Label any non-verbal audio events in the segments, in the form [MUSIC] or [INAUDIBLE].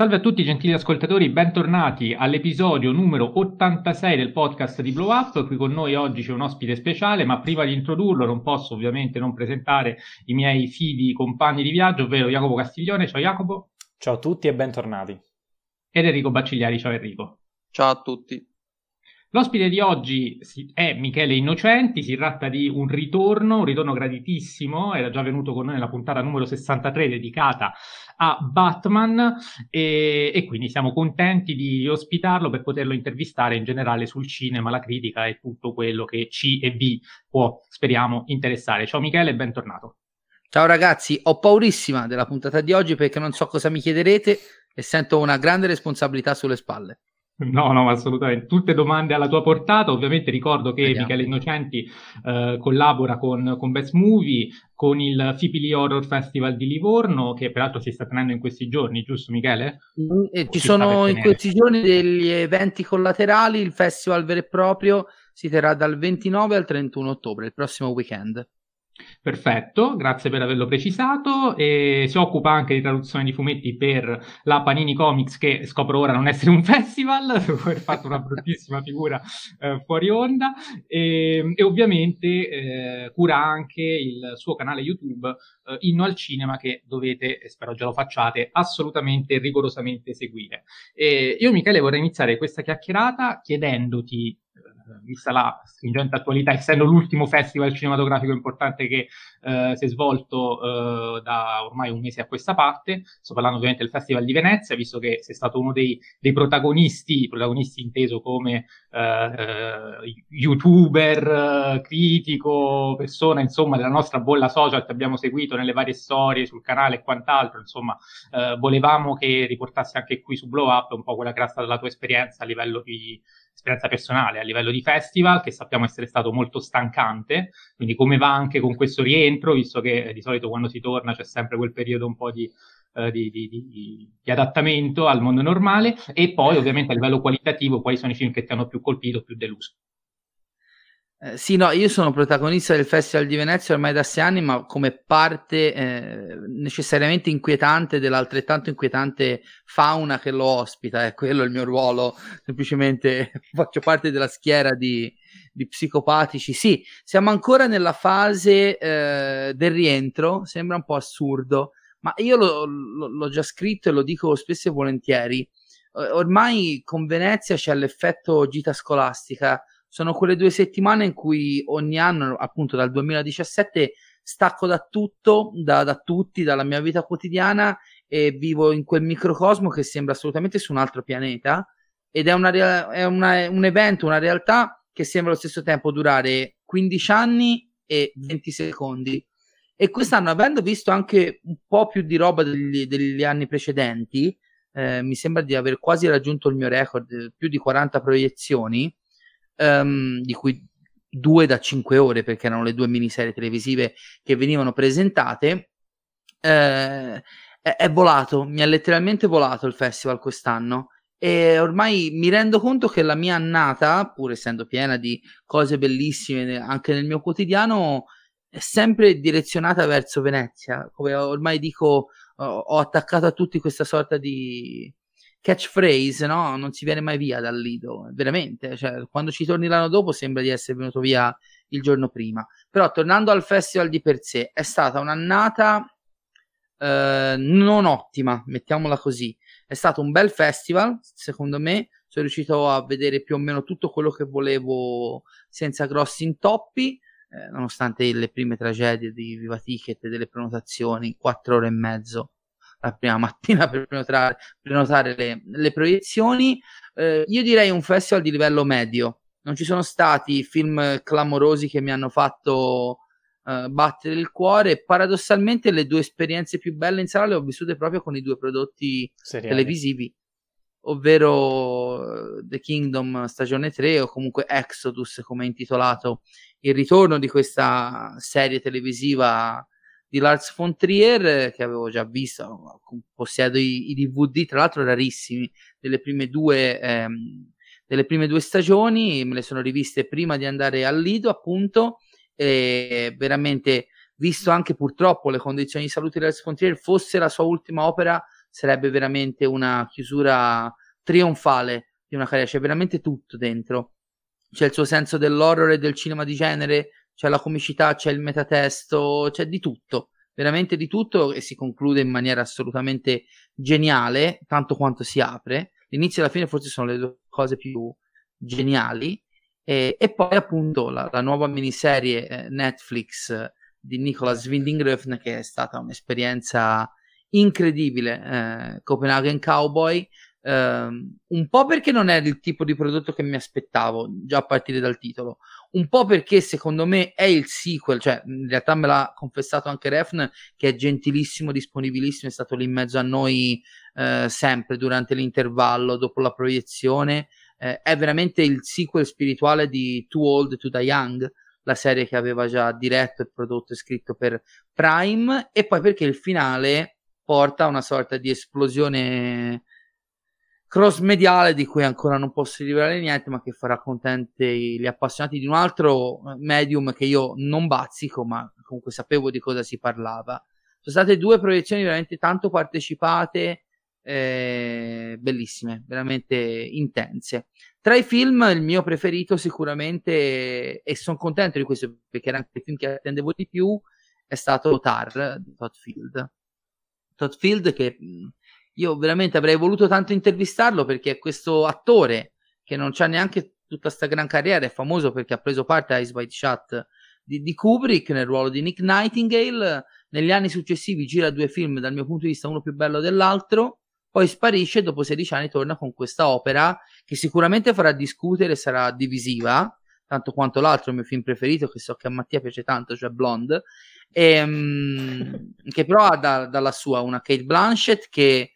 Salve a tutti gentili ascoltatori, bentornati all'episodio numero 86 del podcast di Blow Up. Qui con noi oggi c'è un ospite speciale, ma prima di introdurlo non posso ovviamente non presentare i miei fidi compagni di viaggio, ovvero Jacopo Castiglione. Ciao Jacopo. Ciao a tutti e bentornati. Ed Enrico Baccigliari. Ciao Enrico. Ciao a tutti. L'ospite di oggi è Michele Innocenti, si tratta di un ritorno, un ritorno graditissimo, era già venuto con noi nella puntata numero 63 dedicata a Batman e, e, quindi siamo contenti di ospitarlo per poterlo intervistare in generale sul cinema, la critica e tutto quello che C e B può, speriamo, interessare. Ciao Michele bentornato. Ciao ragazzi, ho paurissima della puntata di oggi perché non so cosa mi chiederete e sento una grande responsabilità sulle spalle. No, no, assolutamente. Tutte domande alla tua portata. Ovviamente ricordo che Vediamo. Michele Innocenti eh, collabora con, con Best Movie, con il Fipili Horror Festival di Livorno, che peraltro si sta tenendo in questi giorni, giusto Michele? Mm, eh, ci sono in questi giorni degli eventi collaterali, il festival vero e proprio si terrà dal 29 al 31 ottobre, il prossimo weekend. Perfetto, grazie per averlo precisato. E si occupa anche di traduzione di fumetti per la Panini Comics, che scopro ora non essere un [LAUGHS] festival, [LAUGHS] dopo aver fatto una bruttissima figura eh, fuori onda. E, e ovviamente eh, cura anche il suo canale YouTube eh, Inno al Cinema, che dovete, spero già lo facciate, assolutamente rigorosamente seguire. E io, Michele, vorrei iniziare questa chiacchierata chiedendoti vista la stringente attualità, essendo l'ultimo festival cinematografico importante che eh, si è svolto eh, da ormai un mese a questa parte. Sto parlando ovviamente del Festival di Venezia, visto che sei stato uno dei, dei protagonisti, protagonisti inteso come eh, eh youtuber, eh, critico, persona, insomma, della nostra bolla social che abbiamo seguito nelle varie storie sul canale e quant'altro. Insomma, eh, volevamo che riportassi anche qui su Blow Up un po' quella che era stata la tua esperienza a livello di esperienza personale a livello di festival, che sappiamo essere stato molto stancante, quindi come va anche con questo rientro, visto che eh, di solito quando si torna c'è sempre quel periodo un po' di, eh, di, di, di, adattamento al mondo normale, e poi ovviamente a livello qualitativo quali sono i film che ti hanno più colpito, più deluso. Eh, sì, no, io sono protagonista del Festival di Venezia ormai da sei anni, ma come parte eh, necessariamente inquietante dell'altrettanto inquietante fauna che lo ospita, è quello il mio ruolo, semplicemente [LAUGHS] faccio parte della schiera di, di psicopatici. Sì, siamo ancora nella fase eh, del rientro, sembra un po' assurdo, ma io lo, lo, l'ho già scritto e lo dico spesso e volentieri. Ormai con Venezia c'è l'effetto gita scolastica sono quelle due settimane in cui ogni anno, appunto dal 2017, stacco da tutto, da, da tutti, dalla mia vita quotidiana e vivo in quel microcosmo che sembra assolutamente su un altro pianeta ed è, una, è una, un evento, una realtà che sembra allo stesso tempo durare 15 anni e 20 secondi. E quest'anno, avendo visto anche un po' più di roba degli, degli anni precedenti, eh, mi sembra di aver quasi raggiunto il mio record, più di 40 proiezioni, um, di cui due da cinque ore perché erano le due miniserie televisive che venivano presentate. Eh, è, è volato, mi ha letteralmente volato il festival quest'anno e ormai mi rendo conto che la mia annata, pur essendo piena di cose bellissime anche nel mio quotidiano, è sempre direzionata verso Venezia. Come ormai dico, ho attaccato a tutti questa sorta di, catchphrase, no? Non si viene mai via dal Lido, veramente. Cioè, quando ci torni l'anno dopo sembra di essere venuto via il giorno prima. Però tornando al festival di per sé, è stata un'annata eh, non ottima, mettiamola così. È stato un bel festival, secondo me. Sono riuscito a vedere più o meno tutto quello che volevo senza grossi intoppi. Eh, nonostante le prime tragedie di Viva Ticket e delle prenotazioni, quattro ore e mezzo la prima mattina [LAUGHS] per prenotare, prenotare le, le, proiezioni. Eh, io direi un festival di livello medio. Non ci sono stati film clamorosi che mi hanno fatto eh, battere il cuore. Paradossalmente, le due esperienze più belle in sala le ho vissute proprio con i due prodotti Seriali. televisivi, ovvero eh, The Kingdom stagione 3 o comunque Exodus, come è intitolato il ritorno di questa serie televisiva di Lars von Trier che avevo già visto, possiedo i, i DVD tra l'altro rarissimi delle prime due ehm, delle prime due stagioni, me le sono riviste prima di andare al Lido appunto e veramente visto anche purtroppo le condizioni di salute di Lars von Trier fosse la sua ultima opera sarebbe veramente una chiusura trionfale di una carriera, c'è veramente tutto dentro. C'è il suo senso dell'horror e del cinema di genere, c'è la comicità, c'è il metatesto, c'è di tutto, veramente di tutto e si conclude in maniera assolutamente geniale, tanto quanto si apre. L'inizio e la fine forse sono le due cose più geniali. E, e poi appunto la, la nuova miniserie eh, Netflix eh, di Nicolas Winding che è stata un'esperienza incredibile, eh, Copenhagen Cowboy, Um, un po' perché non è il tipo di prodotto che mi aspettavo già a partire dal titolo, un po' perché secondo me è il sequel, cioè in realtà me l'ha confessato anche Refn che è gentilissimo, disponibilissimo, è stato lì in mezzo a noi eh, sempre durante l'intervallo, dopo la proiezione, eh, è veramente il sequel spirituale di Too Old to Die Young, la serie che aveva già diretto e prodotto e scritto per Prime, e poi perché il finale porta a una sorta di esplosione cross mediale di cui ancora non posso rivelare niente, ma che farà contenti gli appassionati di un altro medium che io non bazzico, ma comunque sapevo di cosa si parlava. Sono state due proiezioni veramente tanto partecipate, eh, bellissime, veramente intense. Tra i film, il mio preferito sicuramente, e sono contento di questo perché era anche il film che attendevo di più, è stato Tar di Todd Field. Todd Field che io veramente avrei voluto tanto intervistarlo perché questo attore che non c'ha neanche tutta questa gran carriera, è famoso perché ha preso parte a Ice White Shot di, di, Kubrick nel ruolo di Nick Nightingale. Negli anni successivi gira due film, dal mio punto di vista, uno più bello dell'altro. Poi sparisce e dopo 16 anni torna con questa opera che sicuramente farà discutere, sarà divisiva, tanto quanto l'altro, mio film preferito, che so che a Mattia piace tanto, cioè Blonde, e, um, che però ha da, dalla sua una Kate Blanchett che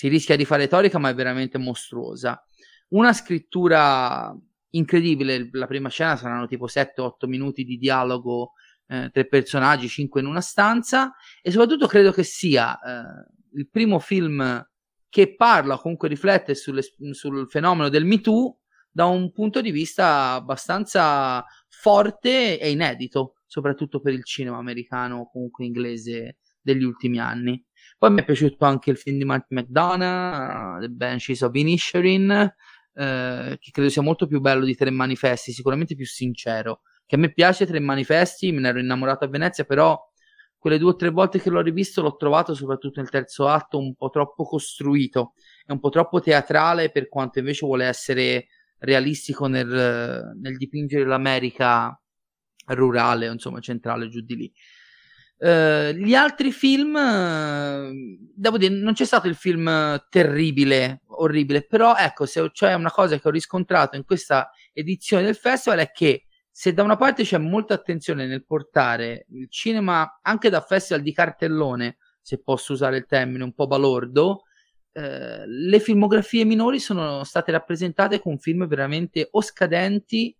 si rischia di fare torica, ma è veramente mostruosa. Una scrittura incredibile, la prima scena saranno tipo 7-8 minuti di dialogo eh, tra personaggi, 5 in una stanza, e soprattutto credo che sia eh, il primo film che parla, comunque riflette sulle, sul fenomeno del Me Too da un punto di vista abbastanza forte e inedito, soprattutto per il cinema americano o comunque inglese degli ultimi anni. Poi mi è piaciuto anche il film di Martin McDonough, The Banshees of Inisherin, uh, che credo sia molto più bello di Tre Manifesti, sicuramente più sincero. Che a me piace Tre Manifesti, me ne ero innamorato a Venezia, però quelle due o tre volte che l'ho rivisto l'ho trovato, soprattutto nel terzo atto, un po' troppo costruito, è un po' troppo teatrale per quanto invece vuole essere realistico nel, nel dipingere l'America rurale, insomma centrale giù di lì. Uh, gli altri film, uh, devo dire, non c'è stato il film terribile, orribile, però ecco, se c'è una cosa che ho riscontrato in questa edizione del festival è che se da una parte c'è molta attenzione nel portare il cinema anche da festival di cartellone, se posso usare il termine un po' balordo, eh, le filmografie minori sono state rappresentate con film veramente o scadenti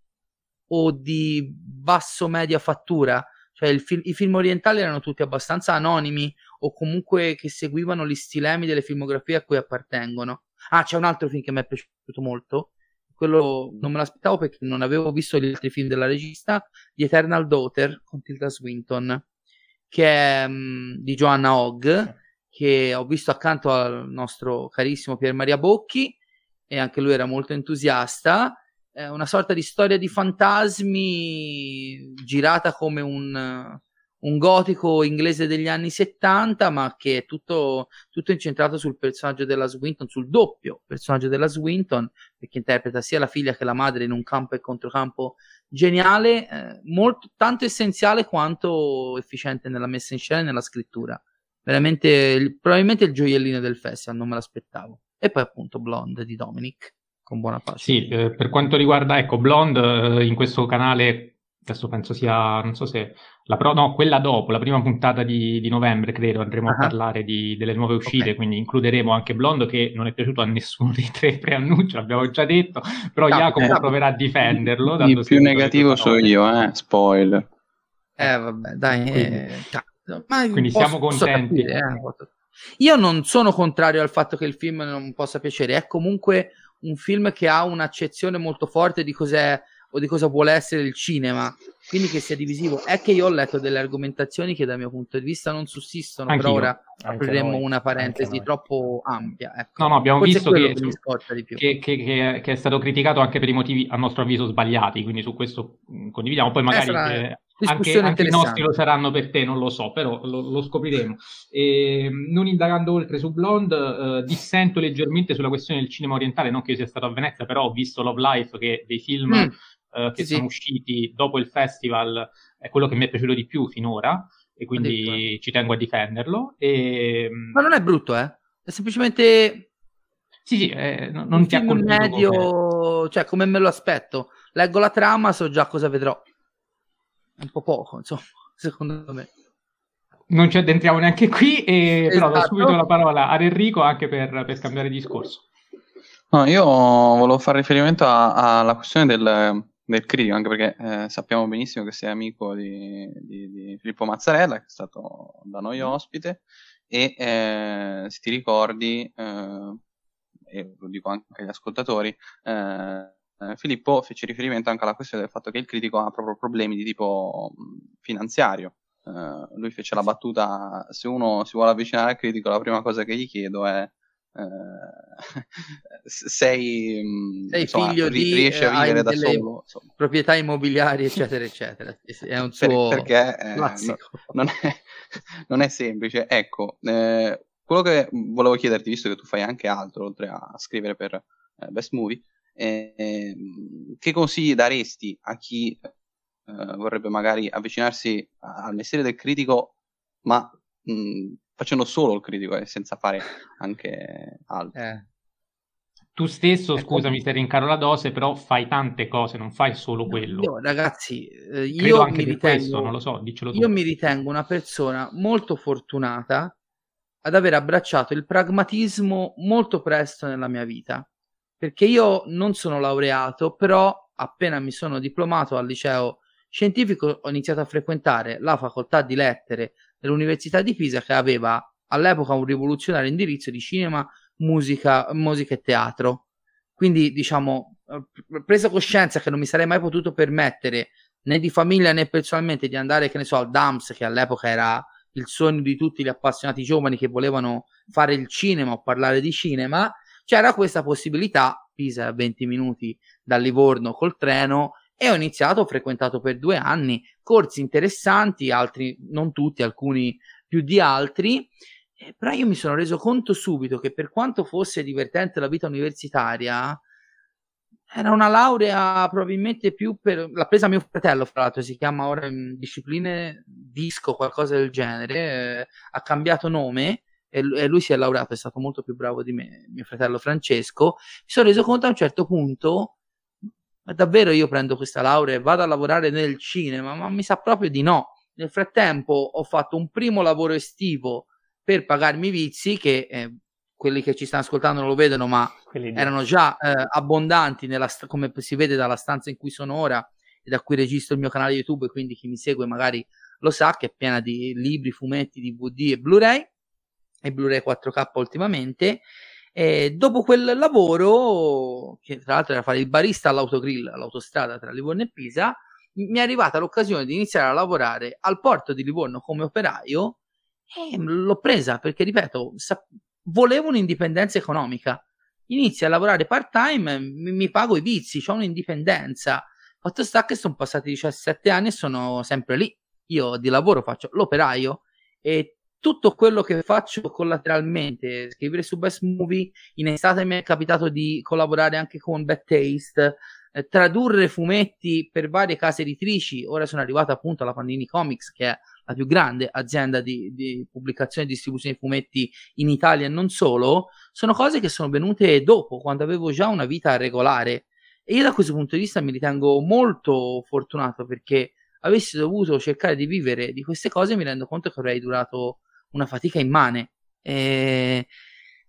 o di basso media fattura cioè fil- i film orientali erano tutti abbastanza anonimi o comunque che seguivano gli stilemi delle filmografie a cui appartengono. Ah, c'è un altro film che mi è piaciuto molto, quello non me l'aspettavo perché non avevo visto gli altri film della regista, The Eternal Daughter con Tilda Swinton, che è um, di Joanna Hogg, che ho visto accanto al nostro carissimo Pier Maria Bocchi e anche lui era molto entusiasta eh, una sorta di storia di fantasmi girata come un, un gotico inglese degli anni 70, ma che è tutto, tutto, incentrato sul personaggio della Swinton, sul doppio personaggio della Swinton, perché interpreta sia la figlia che la madre in un campo e controcampo geniale, eh, molto, tanto essenziale quanto efficiente nella messa in scena e nella scrittura. Veramente, probabilmente il gioiellino del festival, non me l'aspettavo. E poi appunto Blonde di Dominic con buona pace. Sì, eh, per quanto riguarda, ecco, Blonde, eh, in questo canale, adesso penso sia, non so se, la pro, no, quella dopo, la prima puntata di, di novembre, credo, andremo uh-huh. a ah. parlare di, delle nuove uscite, okay. quindi includeremo anche Blonde, che non è piaciuto a nessuno [LAUGHS] dei tre preannunci, l'abbiamo già detto, però no, Jacopo eh, proverà a difenderlo. Il più negativo sono io, eh, spoil. Eh, vabbè, dai, eh, quindi, quindi siamo contenti. Capire, eh. Io non sono contrario al fatto che il film non possa piacere, è comunque un film che ha un'accezione molto forte di cos'è o di cosa vuole essere il cinema quindi che sia divisivo. È che io ho letto delle argomentazioni che dal mio punto di vista non sussistono, Anch'io. per ora apriremo una parentesi troppo ampia. Ecco. No, no, abbiamo Forse visto che, che che, che- è stato criticato anche per i motivi a nostro avviso sbagliati, quindi su questo mh, condividiamo. Poi magari sarà eh, anche, anche i nostri lo saranno per te, non lo so, però lo, lo scopriremo. E, non indagando oltre su Blonde, eh, dissento leggermente sulla questione del cinema orientale, non che io sia stato a Venezia, però ho visto Love Life, che dei film Mm. eh, che Sì, sono sì. usciti dopo il festival è quello che mi è piaciuto di più finora, e quindi ci tengo a difenderlo. E, Ma non è brutto, eh? È semplicemente sì, sì, eh, non, non ti ha colpito come- medio, cioè come me lo aspetto. Leggo la trama, so già cosa vedrò. Un po' poco, insomma, [LAUGHS] secondo me. Non ci addentriamo neanche qui, e però do Esatto. subito la parola ad Enrico anche per, per cambiare discorso. No, io volevo fare riferimento alla questione del, del critico, anche perché eh, sappiamo benissimo che sei amico di, di- di Filippo Mazzarella, che è stato da noi ospite, e eh, se ti ricordi, eh, e lo dico anche agli ascoltatori, eh, eh, Filippo fece riferimento anche alla questione del fatto che il critico ha proprio problemi di tipo finanziario. Eh, lui fece la battuta: se uno si vuole avvicinare al critico, la prima cosa che gli chiedo è eh, [LAUGHS] sei, Sei insomma, figlio ri- di, riesci a eh, vivere da solo insomma. Proprietà immobiliari, eccetera, eccetera. È un Per- suo perché eh, no- non, è, [LAUGHS] non è semplice ecco quello che volevo chiederti visto che tu fai anche altro oltre a scrivere per Best Movie eh, che consigli daresti a chi eh, vorrebbe magari avvicinarsi al mestiere del critico ma mh, facendo solo il critico e senza fare anche altro Eh. Tu stesso, Ecco. scusami se rincaro la dose, però fai tante cose, non fai solo quello. Io, ragazzi, eh, Credo io anche mi ritengo, questo, non lo so, diccelo tu. io mi ritengo una persona molto fortunata ad aver abbracciato il pragmatismo molto presto nella mia vita. Perché io non sono laureato, però appena mi sono diplomato al liceo scientifico ho iniziato a frequentare la facoltà di lettere dell'Università di Pisa che aveva all'epoca un rivoluzionario indirizzo di cinema, musica, musica e teatro. Quindi, diciamo, ho preso coscienza che non mi sarei mai potuto permettere né di famiglia né personalmente di andare, che ne so, al DAMS, che all'epoca era il sogno di tutti gli appassionati giovani che volevano fare il cinema o parlare di cinema, c'era questa possibilità, Pisa a 20 minuti da Livorno col treno, e ho iniziato, ho frequentato per due anni corsi interessanti, altri non tutti, alcuni più di altri, eh, però io mi sono reso conto subito che per quanto fosse divertente la vita universitaria, era una laurea probabilmente più per... L'ha presa mio fratello, fra l'altro, si chiama ora in discipline disco, qualcosa del genere, eh, ha cambiato nome e, lu- lui si è laureato, è stato molto più bravo di me, mio fratello Francesco. Mi sono reso conto a un certo punto, ma davvero io prendo questa laurea e vado a lavorare nel cinema, ma mi sa proprio di no. Nel frattempo ho fatto un primo lavoro estivo per pagarmi i vizi che... eh, quelli che ci stanno ascoltando non lo vedono, ma erano già eh, abbondanti nella come si vede dalla stanza in cui sono ora e da cui registro il mio canale YouTube, quindi chi mi segue magari lo sa che è piena di libri, fumetti, DVD e Blu-ray e Blu-ray 4K ultimamente. E dopo quel lavoro, che tra l'altro era fare il barista all'autogrill all'autostrada tra Livorno e Pisa, mi è arrivata l'occasione di iniziare a lavorare al porto di Livorno come operaio e l'ho presa perché, ripeto, sa- volevo un'indipendenza economica. Inizio a lavorare part time, mi, mi pago i vizi, ho un'indipendenza. Fatto sta che sono passati 17 anni e sono sempre lì. Io di lavoro faccio l'operaio e tutto quello che faccio collateralmente, scrivere su Best Movie, in estate mi è capitato di collaborare anche con Bad Taste, eh, tradurre fumetti per varie case editrici. Ora sono arrivato appunto alla Panini Comics, che è la più grande azienda di, di pubblicazione e distribuzione di fumetti in Italia e non solo. Sono cose che sono venute dopo, quando avevo già una vita regolare. E io da questo punto di vista mi ritengo molto fortunato perché avessi dovuto cercare di vivere di queste cose mi rendo conto che avrei durato una fatica immane. E...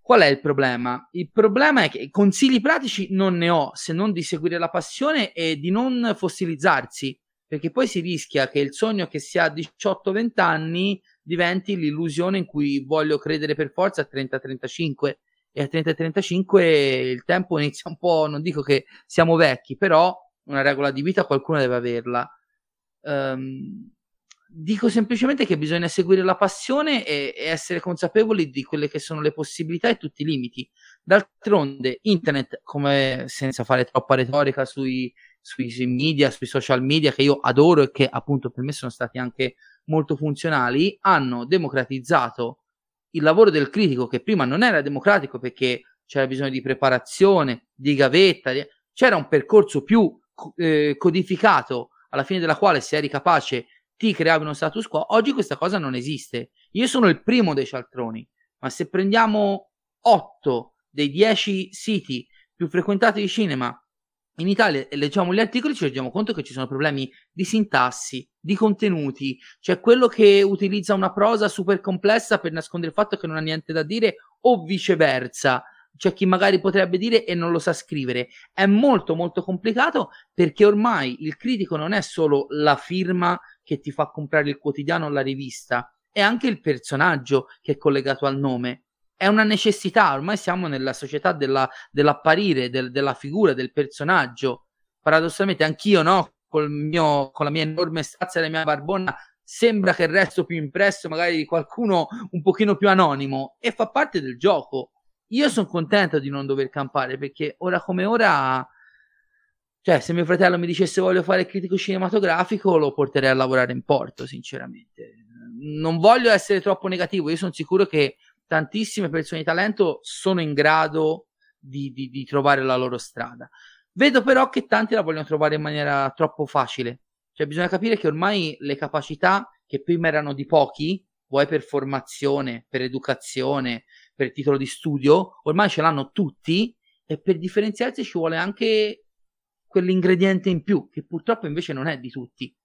Qual è il problema? Il problema è che consigli pratici non ne ho, se non di seguire la passione e di non fossilizzarsi, perché poi si rischia che il sogno che si ha a 18-20 anni diventi l'illusione in cui voglio credere per forza a 30-35 e a 30-35 il tempo inizia un po', non dico che siamo vecchi, però una regola di vita qualcuno deve averla. Um, dico semplicemente che bisogna seguire la passione e, e, essere consapevoli di quelle che sono le possibilità e tutti i limiti. D'altronde, internet, come senza fare troppa retorica sui, sui, sui media, sui social media, che io adoro e che appunto per me sono stati anche molto funzionali, hanno democratizzato il lavoro del critico, che prima non era democratico perché c'era bisogno di preparazione, di gavetta, di... c'era un percorso più eh, codificato alla fine della quale se eri capace ti creavi uno status quo. Oggi questa cosa non esiste. Io sono il primo dei cialtroni, ma se prendiamo 8 dei 10 siti più frequentati di cinema in Italia e leggiamo gli articoli ci rendiamo conto che ci sono problemi di sintassi, di contenuti, c'è quello che utilizza una prosa super complessa per nascondere il fatto che non ha niente da dire o viceversa. C'è chi magari potrebbe dire e non lo sa scrivere. È molto molto complicato perché ormai il critico non è solo la firma che ti fa comprare il quotidiano o la rivista, è anche il personaggio che è collegato al nome. È una necessità, ormai siamo nella società della, dell'apparire, del, della figura, del personaggio. Paradossalmente anch'io, no? Mio, con la mia enorme stazza e la mia barbona, sembra che resto più impresso magari di qualcuno un pochino più anonimo e fa parte del gioco. Io sono contento di non dover campare perché ora come ora cioè, se mio fratello mi dicesse voglio fare il critico cinematografico, lo porterei a lavorare in porto, sinceramente. Non voglio essere troppo negativo, io sono sicuro che tantissime persone di talento sono in grado di, di, di trovare la loro strada. Vedo però che tanti la vogliono trovare in maniera troppo facile. Cioè, bisogna capire che ormai le capacità che prima erano di pochi, vuoi per formazione, per educazione, per titolo di studio, ormai ce l'hanno tutti e per differenziarsi ci vuole anche quell'ingrediente in più, che purtroppo invece non è di tutti.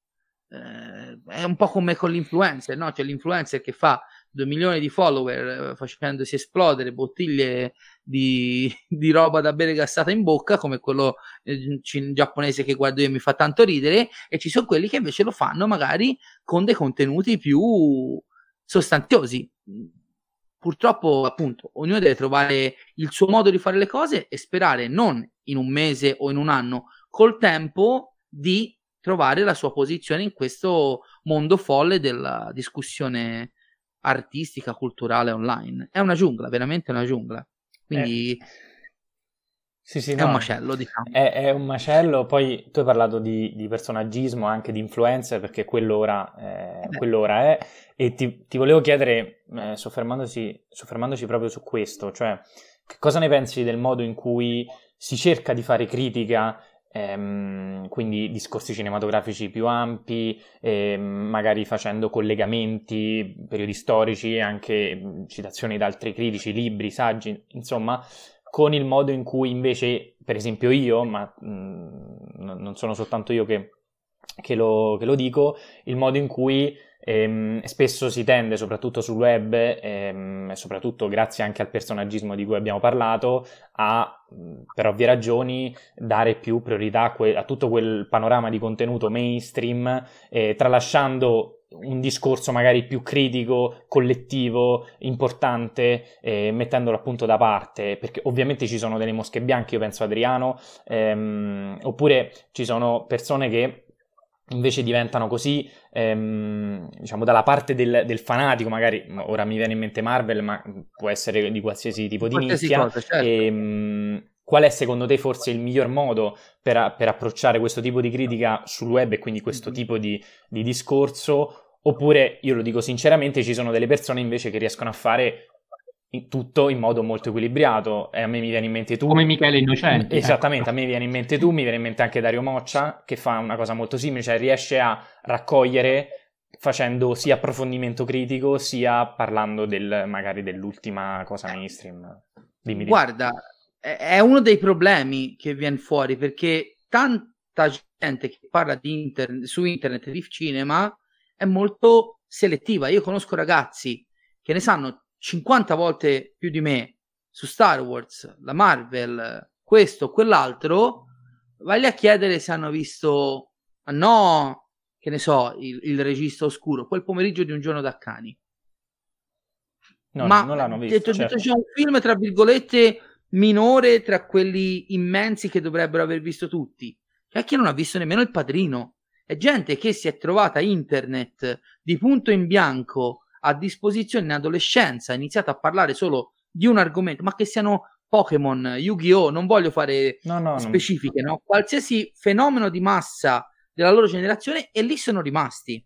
Eh, è un po' come con l'influencer, no? C'è l'influencer che fa 2 milioni di follower eh, facendosi esplodere bottiglie di, [LAUGHS] di, roba da bere gassata in bocca, come quello eh, giapponese che guardo io mi fa tanto ridere, e ci sono quelli che invece lo fanno magari con dei contenuti più sostanziosi. Purtroppo, appunto, ognuno deve trovare il suo modo di fare le cose e sperare non in un mese o in un anno col tempo di trovare la sua posizione in questo mondo folle della discussione artistica, culturale online. È una giungla, veramente una giungla. Quindi eh. Sì, sì, è no, un macello, diciamo. È, è, un macello. Poi tu hai parlato di, di personaggismo, anche di influencer, perché quello ora, eh, quello ora è. E ti, ti volevo chiedere, eh, soffermandoci, soffermandoci proprio su questo, cioè che cosa ne pensi del modo in cui si cerca di fare critica ehm, quindi discorsi cinematografici più ampi, ehm, magari facendo collegamenti, periodi storici, anche citazioni da altri critici, libri, saggi, insomma, con il modo in cui invece, per esempio io, ma mh, non sono soltanto io che, che, lo, che lo dico, il modo in cui Ehm, spesso si tende, soprattutto sul web, ehm, soprattutto grazie anche al personaggismo di cui abbiamo parlato, a, per ovvie ragioni, dare più priorità a, que- a tutto quel panorama di contenuto mainstream, eh, tralasciando un discorso magari più critico, collettivo, importante, eh, mettendolo appunto da parte, perché ovviamente ci sono delle mosche bianche, io penso Adriano, ehm, oppure ci sono persone che invece diventano così, ehm, diciamo, dalla parte del, del, fanatico, magari ora mi viene in mente Marvel, ma può essere di qualsiasi tipo di qualsiasi nicchia. Cosa, certo. e, ehm, qual è secondo te forse il miglior modo per, per, approcciare questo tipo di critica sul web e quindi questo mm-hmm. tipo di, di discorso? Oppure, io lo dico sinceramente, ci sono delle persone invece che riescono a fare tutto in modo molto equilibrato. E a me mi viene in mente tu. Come Michele Innocenti. Ecco. Esattamente, ecco. a me viene in mente tu, mi viene in mente anche Dario Moccia, che fa una cosa molto simile, cioè riesce a raccogliere facendo sia approfondimento critico, sia parlando del, magari dell'ultima cosa mainstream. Dimmi, dimmi. Guarda, è uno dei problemi che viene fuori perché tanta gente che parla internet, su internet di cinema è molto selettiva. Io conosco ragazzi che ne sanno 50 volte più di me su Star Wars, la Marvel, questo, quell'altro, vai a chiedere se hanno visto, ah no, che ne so, il, il regista oscuro, quel pomeriggio di un giorno da cani. No, Ma non l'hanno visto. Detto, certo. C'è un film, tra virgolette, minore tra quelli immensi che dovrebbero aver visto tutti. c'è chi non ha visto nemmeno il padrino. È gente che si è trovata internet di punto in bianco a disposizione in adolescenza, ha iniziato a parlare solo di un argomento, ma che siano Pokémon, Yu-Gi-Oh!, non voglio fare no, no, specifiche, non... no? Qualsiasi fenomeno di massa della loro generazione e lì sono rimasti.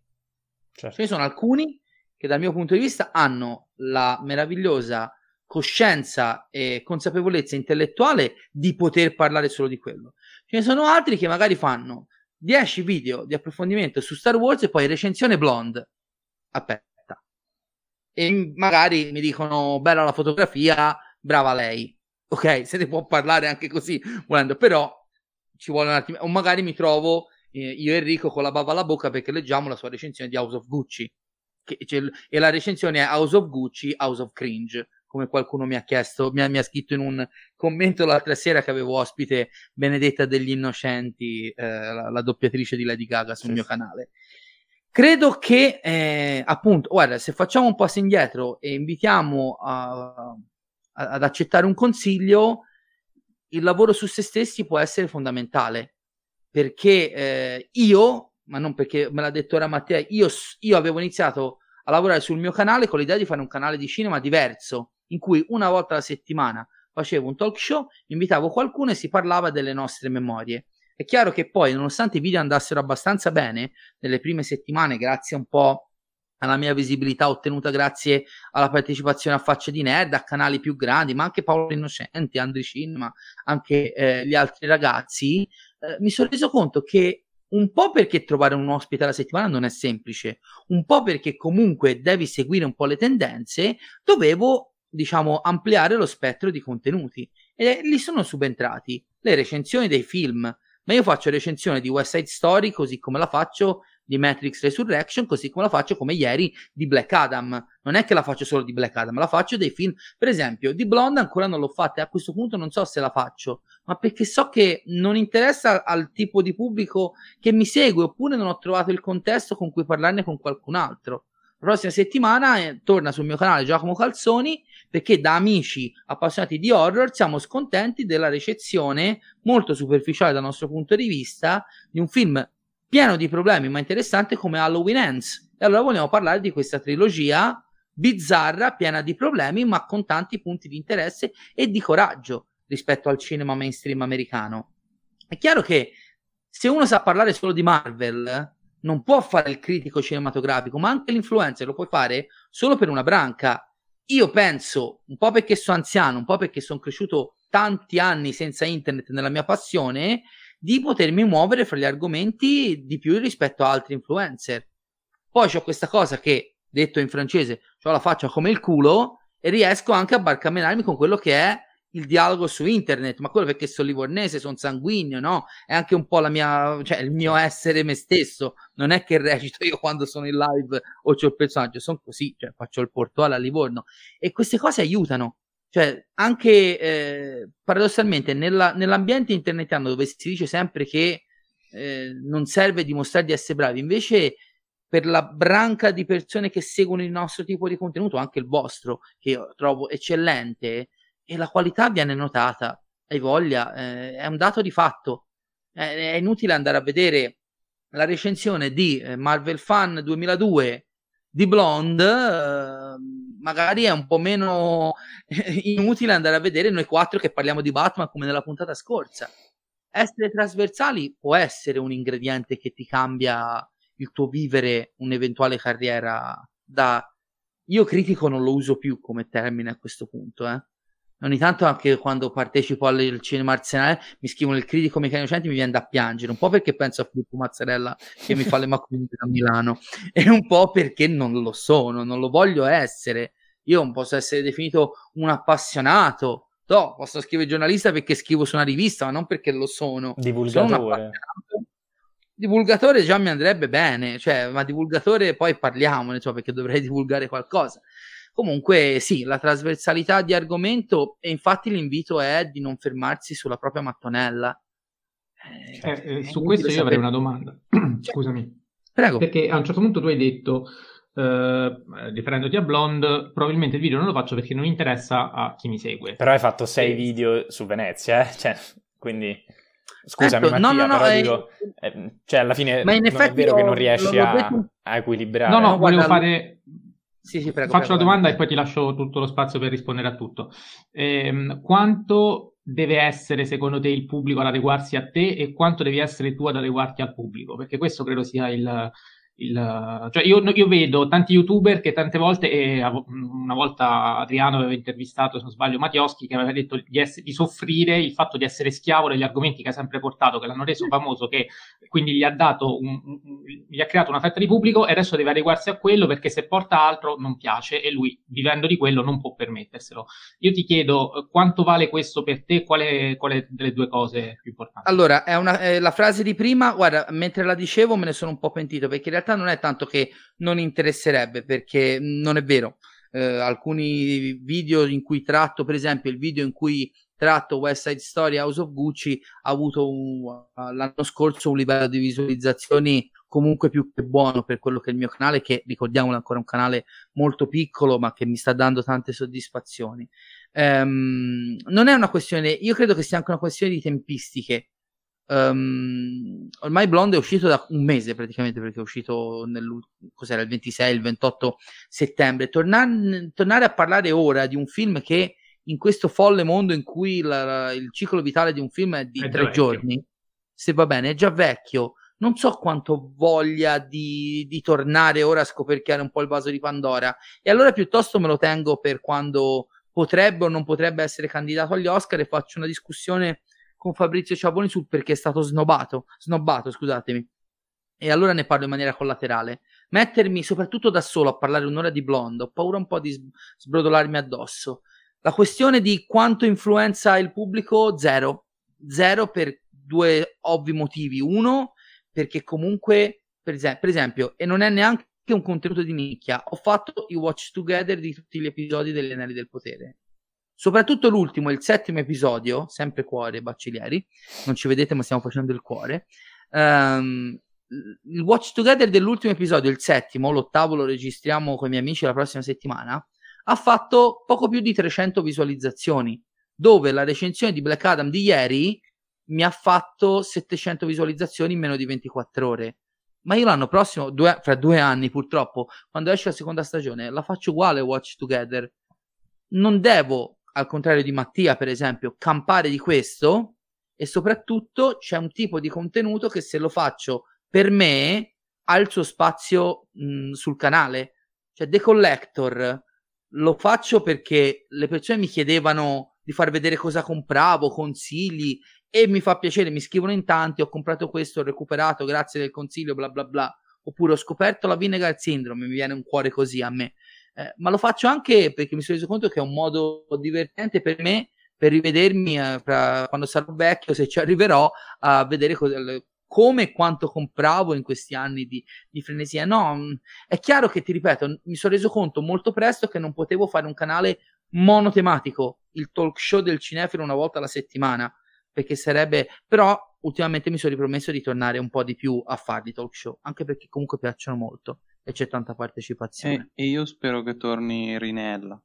Certo. Ce ne sono alcuni che dal mio punto di vista hanno la meravigliosa coscienza e consapevolezza intellettuale di poter parlare solo di quello. Ce ne sono altri che magari fanno 10 video di approfondimento su Star Wars e poi recensione blonde. Aspetta. E magari mi dicono bella la fotografia, brava lei. Ok, se ne può parlare anche così volendo, però ci vuole un attimo. O magari mi trovo eh, io e Enrico con la bava alla bocca perché leggiamo la sua recensione di House of Gucci. Che, cioè, e la recensione è House of Gucci, House of Cringe come qualcuno mi ha chiesto, mi ha, mi ha, scritto in un commento l'altra sera che avevo ospite Benedetta degli Innocenti, eh, la, la, doppiatrice di Lady Gaga sul sì. mio canale. Credo che, eh, appunto, guarda, se facciamo un passo indietro e invitiamo a, a, ad accettare un consiglio, il lavoro su se stessi può essere fondamentale. Perché eh, io, ma non perché me l'ha detto ora Matteo, io, io avevo iniziato a lavorare sul mio canale con l'idea di fare un canale di cinema diverso in cui una volta alla settimana facevo un talk show, invitavo qualcuno e si parlava delle nostre memorie. È chiaro che poi, nonostante i video andassero abbastanza bene, nelle prime settimane, grazie un po' alla mia visibilità ottenuta grazie alla partecipazione a Facce di Nerd, a canali più grandi, ma anche Paolo Innocenti, Andri Cinema, anche eh, gli altri ragazzi, eh, mi sono reso conto che un po' perché trovare un ospite alla settimana non è semplice, un po' perché comunque devi seguire un po' le tendenze, dovevo diciamo, ampliare lo spettro di contenuti. E lì sono subentrati le recensioni dei film. Ma io faccio recensione di West Side Story così come la faccio di Matrix Resurrection, così come la faccio come ieri di Black Adam. Non è che la faccio solo di Black Adam, la faccio dei film. Per esempio, di Blonde ancora non l'ho fatta e a questo punto non so se la faccio, ma perché so che non interessa al tipo di pubblico che mi segue, oppure non ho trovato il contesto con cui parlarne con qualcun altro. La prossima settimana eh, torna sul mio canale Giacomo Calzoni perché da amici appassionati di horror siamo scontenti della ricezione molto superficiale dal nostro punto di vista di un film pieno di problemi ma interessante come Halloween Ends. E allora vogliamo parlare di questa trilogia bizzarra, piena di problemi ma con tanti punti di interesse e di coraggio rispetto al cinema mainstream americano. È chiaro che se uno sa parlare solo di Marvel, non può fare il critico cinematografico, ma anche l'influencer lo puoi fare solo per una branca io penso, un po' perché sono anziano, un po' perché sono cresciuto tanti anni senza internet nella mia passione, di potermi muovere fra gli argomenti di più rispetto a altri influencer. Poi c'ho questa cosa che, detto in francese, ho la faccia come il culo e riesco anche a barcamenarmi con quello che è il dialogo su internet, ma quello perché sono livornese, sono sanguigno, no? È anche un po' la mia, cioè il mio essere me stesso. Non è che recito io quando sono in live o c'ho il personaggio, sono così, cioè faccio il portuale a Livorno. E queste cose aiutano. Cioè, anche eh, paradossalmente nella, nell'ambiente internetiano dove si dice sempre che eh, non serve dimostrare di essere bravi, invece per la branca di persone che seguono il nostro tipo di contenuto, anche il vostro, che io trovo eccellente, e la qualità viene notata, hai voglia, eh, è un dato di fatto. Eh, è inutile andare a vedere la recensione di eh, Marvel Fan 2002 di Blonde, eh, magari è un po' meno [LAUGHS] inutile andare a vedere noi quattro che parliamo di Batman come nella puntata scorsa. Essere trasversali può essere un ingrediente che ti cambia il tuo vivere un'eventuale carriera da... Io critico non lo uso più come termine a questo punto, eh ogni tanto anche quando partecipo al cinema arsenale mi scrivono il critico meccanico innocenti mi viene da piangere un po' perché penso a Filippo Mazzarella che mi fa le [LAUGHS] macumbe a Milano e un po' perché non lo sono non lo voglio essere. Io non posso essere definito un appassionato. No, posso scrivere giornalista perché scrivo su una rivista ma non perché lo sono. Divulgatore. sono divulgatore già mi andrebbe bene cioè ma divulgatore poi parliamone cioè, perché dovrei divulgare qualcosa Comunque sì, la trasversalità di argomento e infatti l'invito è di non fermarsi sulla propria mattonella. Eh, eh, eh su questo io sapere... avrei una domanda. [CLEARS THROAT] Scusami. Prego. Perché a un certo punto tu hai detto, eh, riferendoti a Blonde, probabilmente il video non lo faccio perché non interessa a chi mi segue. Però hai fatto sei video su Venezia, eh? cioè, quindi... scusami certo, Mattia, no, no, no, però eh, dico, eh, cioè alla fine ma in effetti è vero che non riesci a, detto... a, equilibrare. No, no, volevo fare... Sì, sì, prego, Faccio prego, la domanda prego. e poi ti lascio tutto lo spazio per rispondere a tutto. Eh, quanto deve essere secondo te il pubblico ad adeguarsi a te e quanto devi essere tu ad adeguarti al pubblico? Perché questo credo sia il, il, cioè io, io, vedo tanti youtuber che tante volte, e una volta Adriano aveva intervistato, se non sbaglio, Mattioschi, che aveva detto di, essere, di, soffrire il fatto di essere schiavo degli argomenti che ha sempre portato, che l'hanno reso famoso, che quindi gli ha dato un, un, gli ha creato una fetta di pubblico e adesso deve adeguarsi a quello perché se porta altro non piace e lui, vivendo di quello, non può permetterselo. Io ti chiedo eh, quanto vale questo per te, quale, quale delle due cose più importanti? Allora, è una, è la frase di prima, guarda, mentre la dicevo me ne sono un po' pentito perché in realtà realtà non è tanto che non interesserebbe, perché non è vero. Eh, alcuni video in cui tratto, per esempio, il video in cui tratto West Side Story House of Gucci ha avuto un, l'anno scorso un livello di visualizzazioni comunque più che buono per quello che è il mio canale, che ricordiamolo ancora un canale molto piccolo, ma che mi sta dando tante soddisfazioni. Um, non è una questione, io credo che sia anche una questione di tempistiche. Um, ormai Blonde è uscito da un mese praticamente perché è uscito cos'era, il 26, il 28 settembre. Tornar, tornare a parlare ora di un film che in questo folle mondo in cui la, il ciclo vitale di un film è di è tre giorni, se va bene, è già vecchio. Non so quanto voglia di, di tornare ora a scoperchiare un po' il vaso di Pandora. E allora piuttosto me lo tengo per quando potrebbe o non potrebbe essere candidato agli Oscar e faccio una discussione con Fabrizio Ciavoni sul perché è stato snobbato, snobbato, scusatemi. E allora ne parlo in maniera collaterale. Mettermi soprattutto da solo a parlare un'ora di Blonde, ho paura un po' di sbrodolarmi addosso. La questione di quanto influenza il pubblico, zero. Zero per due ovvi motivi. Uno, perché comunque, per, es- per esempio, e non è neanche un contenuto di nicchia, ho fatto i watch together di tutti gli episodi degli Anelli del Potere Soprattutto l'ultimo, il settimo episodio, sempre cuore Baccellieri, non ci vedete ma stiamo facendo il cuore. Um, il watch together dell'ultimo episodio, il settimo, l'ottavo lo registriamo con i miei amici la prossima settimana, ha fatto poco più di 300 visualizzazioni, dove la recensione di Black Adam di ieri mi ha fatto 700 visualizzazioni in meno di 24 ore. Ma io l'anno prossimo, due, fra due anni purtroppo, quando esce la seconda stagione, la faccio uguale Watch Together. Non devo al contrario di Mattia, per esempio, campare di questo e soprattutto c'è un tipo di contenuto che se lo faccio per me ha il suo spazio mh, sul canale. Cioè The Collector lo faccio perché le persone mi chiedevano di far vedere cosa compravo, consigli e mi fa piacere, mi scrivono in tanti, ho comprato questo, ho recuperato grazie del consiglio, bla bla bla. Oppure ho scoperto la Vinegar Syndrome, mi viene un cuore così a me. Eh, ma lo faccio anche perché mi sono reso conto che è un modo divertente per me per rivedermi eh, fra, quando sarò vecchio, se ci arriverò, a vedere cosa, come e quanto compravo in questi anni di, di, frenesia. No, mm, è chiaro che ti ripeto, mi sono reso conto molto presto che non potevo fare un canale monotematico, il talk show del cinefilo una volta alla settimana, perché sarebbe, però ultimamente mi sono ripromesso di tornare un po' di più a farli talk show, anche perché comunque piacciono molto e c'è tanta partecipazione. E, e io spero che torni Rinella.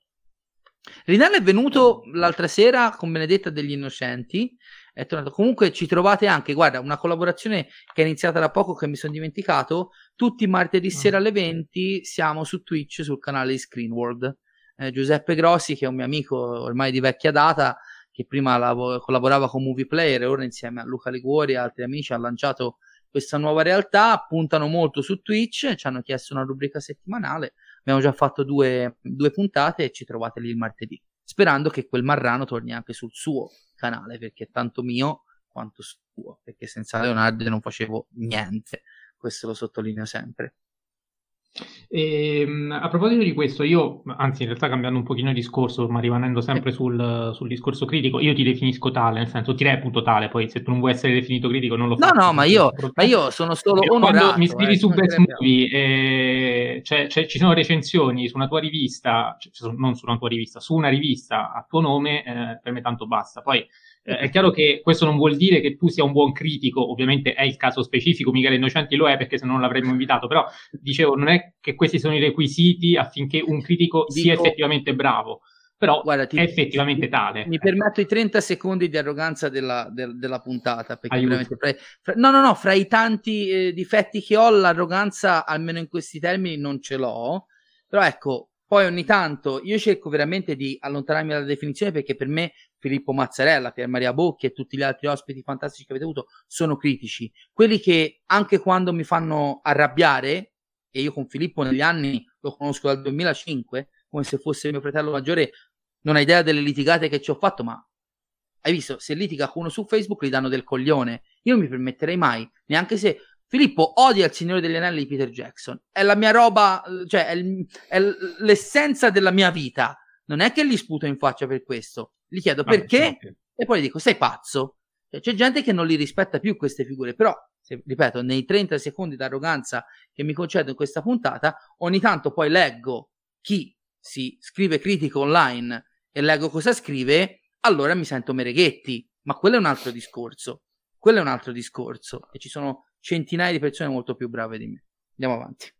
Rinella è venuto l'altra sera con Benedetta degli Innocenti. È tornato. Comunque ci trovate anche, guarda, una collaborazione che è iniziata da poco che mi sono dimenticato. Tutti i martedì ah. sera alle 20 siamo su Twitch sul canale di Screenworld. Eh, Giuseppe Grossi, che è un mio amico ormai di vecchia data, che prima lav- collaborava con Movie Player e ora insieme a Luca Liguori e altri amici ha lanciato questa nuova realtà, puntano molto su Twitch, ci hanno chiesto una rubrica settimanale, abbiamo già fatto due, due puntate e ci trovate lì il martedì, sperando che quel marrano torni anche sul suo canale, perché è tanto mio quanto suo, perché senza Leonardo non facevo niente, questo lo sottolineo sempre. E, ehm, a proposito di questo, io, anzi in realtà cambiando un pochino il discorso, ma rimanendo sempre sul, sul, discorso critico, io ti definisco tale, nel senso ti reputo tale, poi se tu non vuoi essere definito critico non lo fai. No, no, ma io, ma io sono solo io onorato. Quando mi scrivi eh, su Best Movie, eh, cioè, cioè, ci sono recensioni su una tua rivista, cioè, non su una tua rivista, su una rivista a tuo nome, eh, per me tanto basta. Poi eh, è chiaro che questo non vuol dire che tu sia un buon critico, ovviamente è il caso specifico, Michele Innocenti lo è perché se no non l'avremmo invitato, però dicevo, non è che questi sono i requisiti affinché un critico Dico... sia effettivamente bravo. però Guarda, ti, è effettivamente tale. Mi permetto i 30 secondi di arroganza della, del, della puntata, perché veramente fra, fra, no, no, no, fra i tanti eh, difetti che ho, l'arroganza, almeno in questi termini, non ce l'ho, però ecco, poi ogni tanto io cerco veramente di allontanarmi dalla definizione perché per me Filippo Mazzarella, Pier Maria Bocchi e tutti gli altri ospiti fantastici che avete avuto sono critici. Quelli che anche quando mi fanno arrabbiare, e io con Filippo negli anni lo conosco dal 2005, come se fosse mio fratello maggiore, non hai idea delle litigate che ci ho fatto, ma hai visto, se litiga con uno su Facebook gli danno del coglione. Io non mi permetterei mai, neanche se Filippo odia il Signore degli Anelli di Peter Jackson. È la mia roba, cioè è, è l'essenza della mia vita. Non è che gli sputo in faccia per questo. Gli chiedo Vabbè, perché certo. e poi gli dico sei pazzo. Cioè, c'è gente che non li rispetta più queste figure, però, se, ripeto, nei 30 secondi d'arroganza che mi concedo in questa puntata, ogni tanto poi leggo chi si scrive critico online e leggo cosa scrive, allora mi sento Mereghetti. Ma quello è un altro discorso. Quello è un altro discorso. E ci sono centinaia di persone molto più brave di me. Andiamo avanti.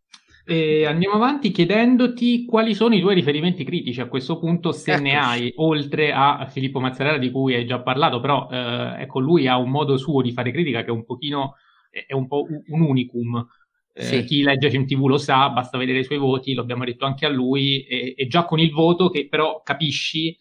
E andiamo avanti chiedendoti quali sono i tuoi riferimenti critici a questo punto, se Eccoci. ne hai, oltre a Filippo Mazzarella di cui hai già parlato, però eh, ecco, lui ha un modo suo di fare critica che è un pochino, è un po' un unicum. Eh, sì. Chi legge Film TV lo sa, basta vedere i suoi voti, lo abbiamo detto anche a lui, e, e già con il voto che però capisci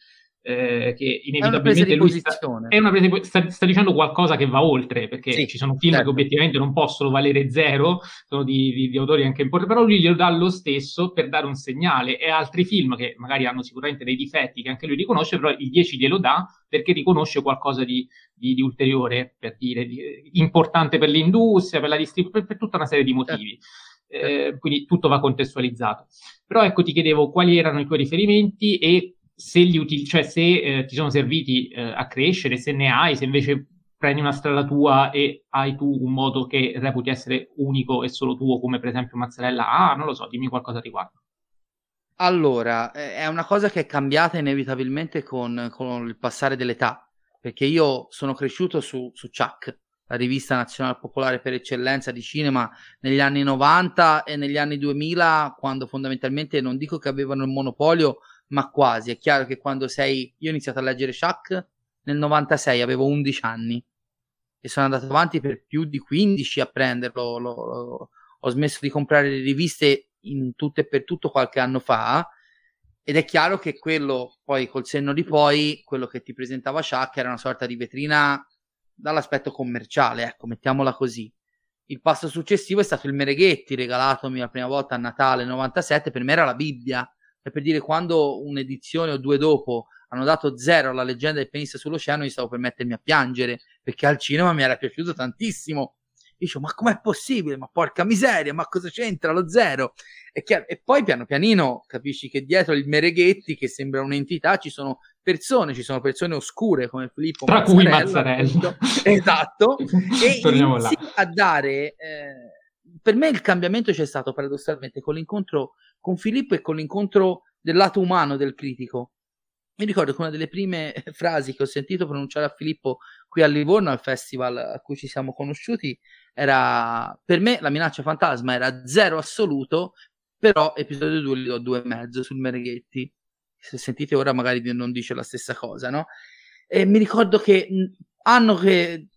eh, che inevitabilmente lui sta, è una presa di, sta, sta, dicendo qualcosa che va oltre, perché sì, ci sono film certo. che obiettivamente non possono valere zero, sono di, di, di, autori anche importanti, però lui glielo dà lo stesso per dare un segnale, e altri film che magari hanno sicuramente dei difetti che anche lui riconosce, però il 10 glielo dà perché riconosce qualcosa di, di ulteriore, per dire, importante per l'industria, per la distribuzione, per, per, tutta una serie di motivi. Certo. Eh, quindi tutto va contestualizzato. Però ecco, ti chiedevo quali erano i tuoi riferimenti e se, util- cioè se eh, ti sono serviti eh, a crescere, se ne hai, se invece prendi una strada tua e hai tu un modo che reputi essere unico e solo tuo, come per esempio Mazzarella ah, non lo so, dimmi qualcosa riguardo. Allora, è una cosa che è cambiata inevitabilmente con, con il passare dell'età, perché io sono cresciuto su, su Chuck, la rivista nazionale popolare per eccellenza di cinema negli anni 90 e negli anni 2000, quando fondamentalmente non dico che avevano il monopolio, ma quasi. È chiaro che quando sei... Io ho iniziato a leggere Shaq nel 96, avevo 11 anni e sono andato avanti per più di 15 a prenderlo. Lo, lo, ho smesso di comprare le riviste in tutto e per tutto qualche anno fa ed è chiaro che quello poi col senno di poi, quello che ti presentava Shaq era una sorta di vetrina dall'aspetto commerciale, ecco, mettiamola così. Il passo successivo è stato il Mereghetti, regalatomi la prima volta a Natale 97, per me era la Bibbia è per dire quando un'edizione o due dopo hanno dato zero alla leggenda del pianista sull'oceano, io stavo per mettermi a piangere perché al cinema mi era piaciuto tantissimo. Dicevo, ma com'è possibile? Ma porca miseria, ma cosa c'entra lo zero? E poi piano pianino capisci che dietro il Mereghetti, che sembra un'entità, ci sono persone, ci sono persone oscure come Filippo Tra Mazzarella. cui Mazzarella. Esatto. [LAUGHS] e inizi a dare... Eh, per me il cambiamento c'è stato paradossalmente con l'incontro con Filippo e con l'incontro del lato umano del critico. Mi ricordo che una delle prime [LAUGHS] frasi che ho sentito pronunciare a Filippo qui a Livorno, al festival a cui ci siamo conosciuti, era per me la minaccia fantasma era zero assoluto, però episodio 2 gli do due e mezzo sul Mereghetti. Se sentite ora magari non dice la stessa cosa, no? E mi ricordo che hanno che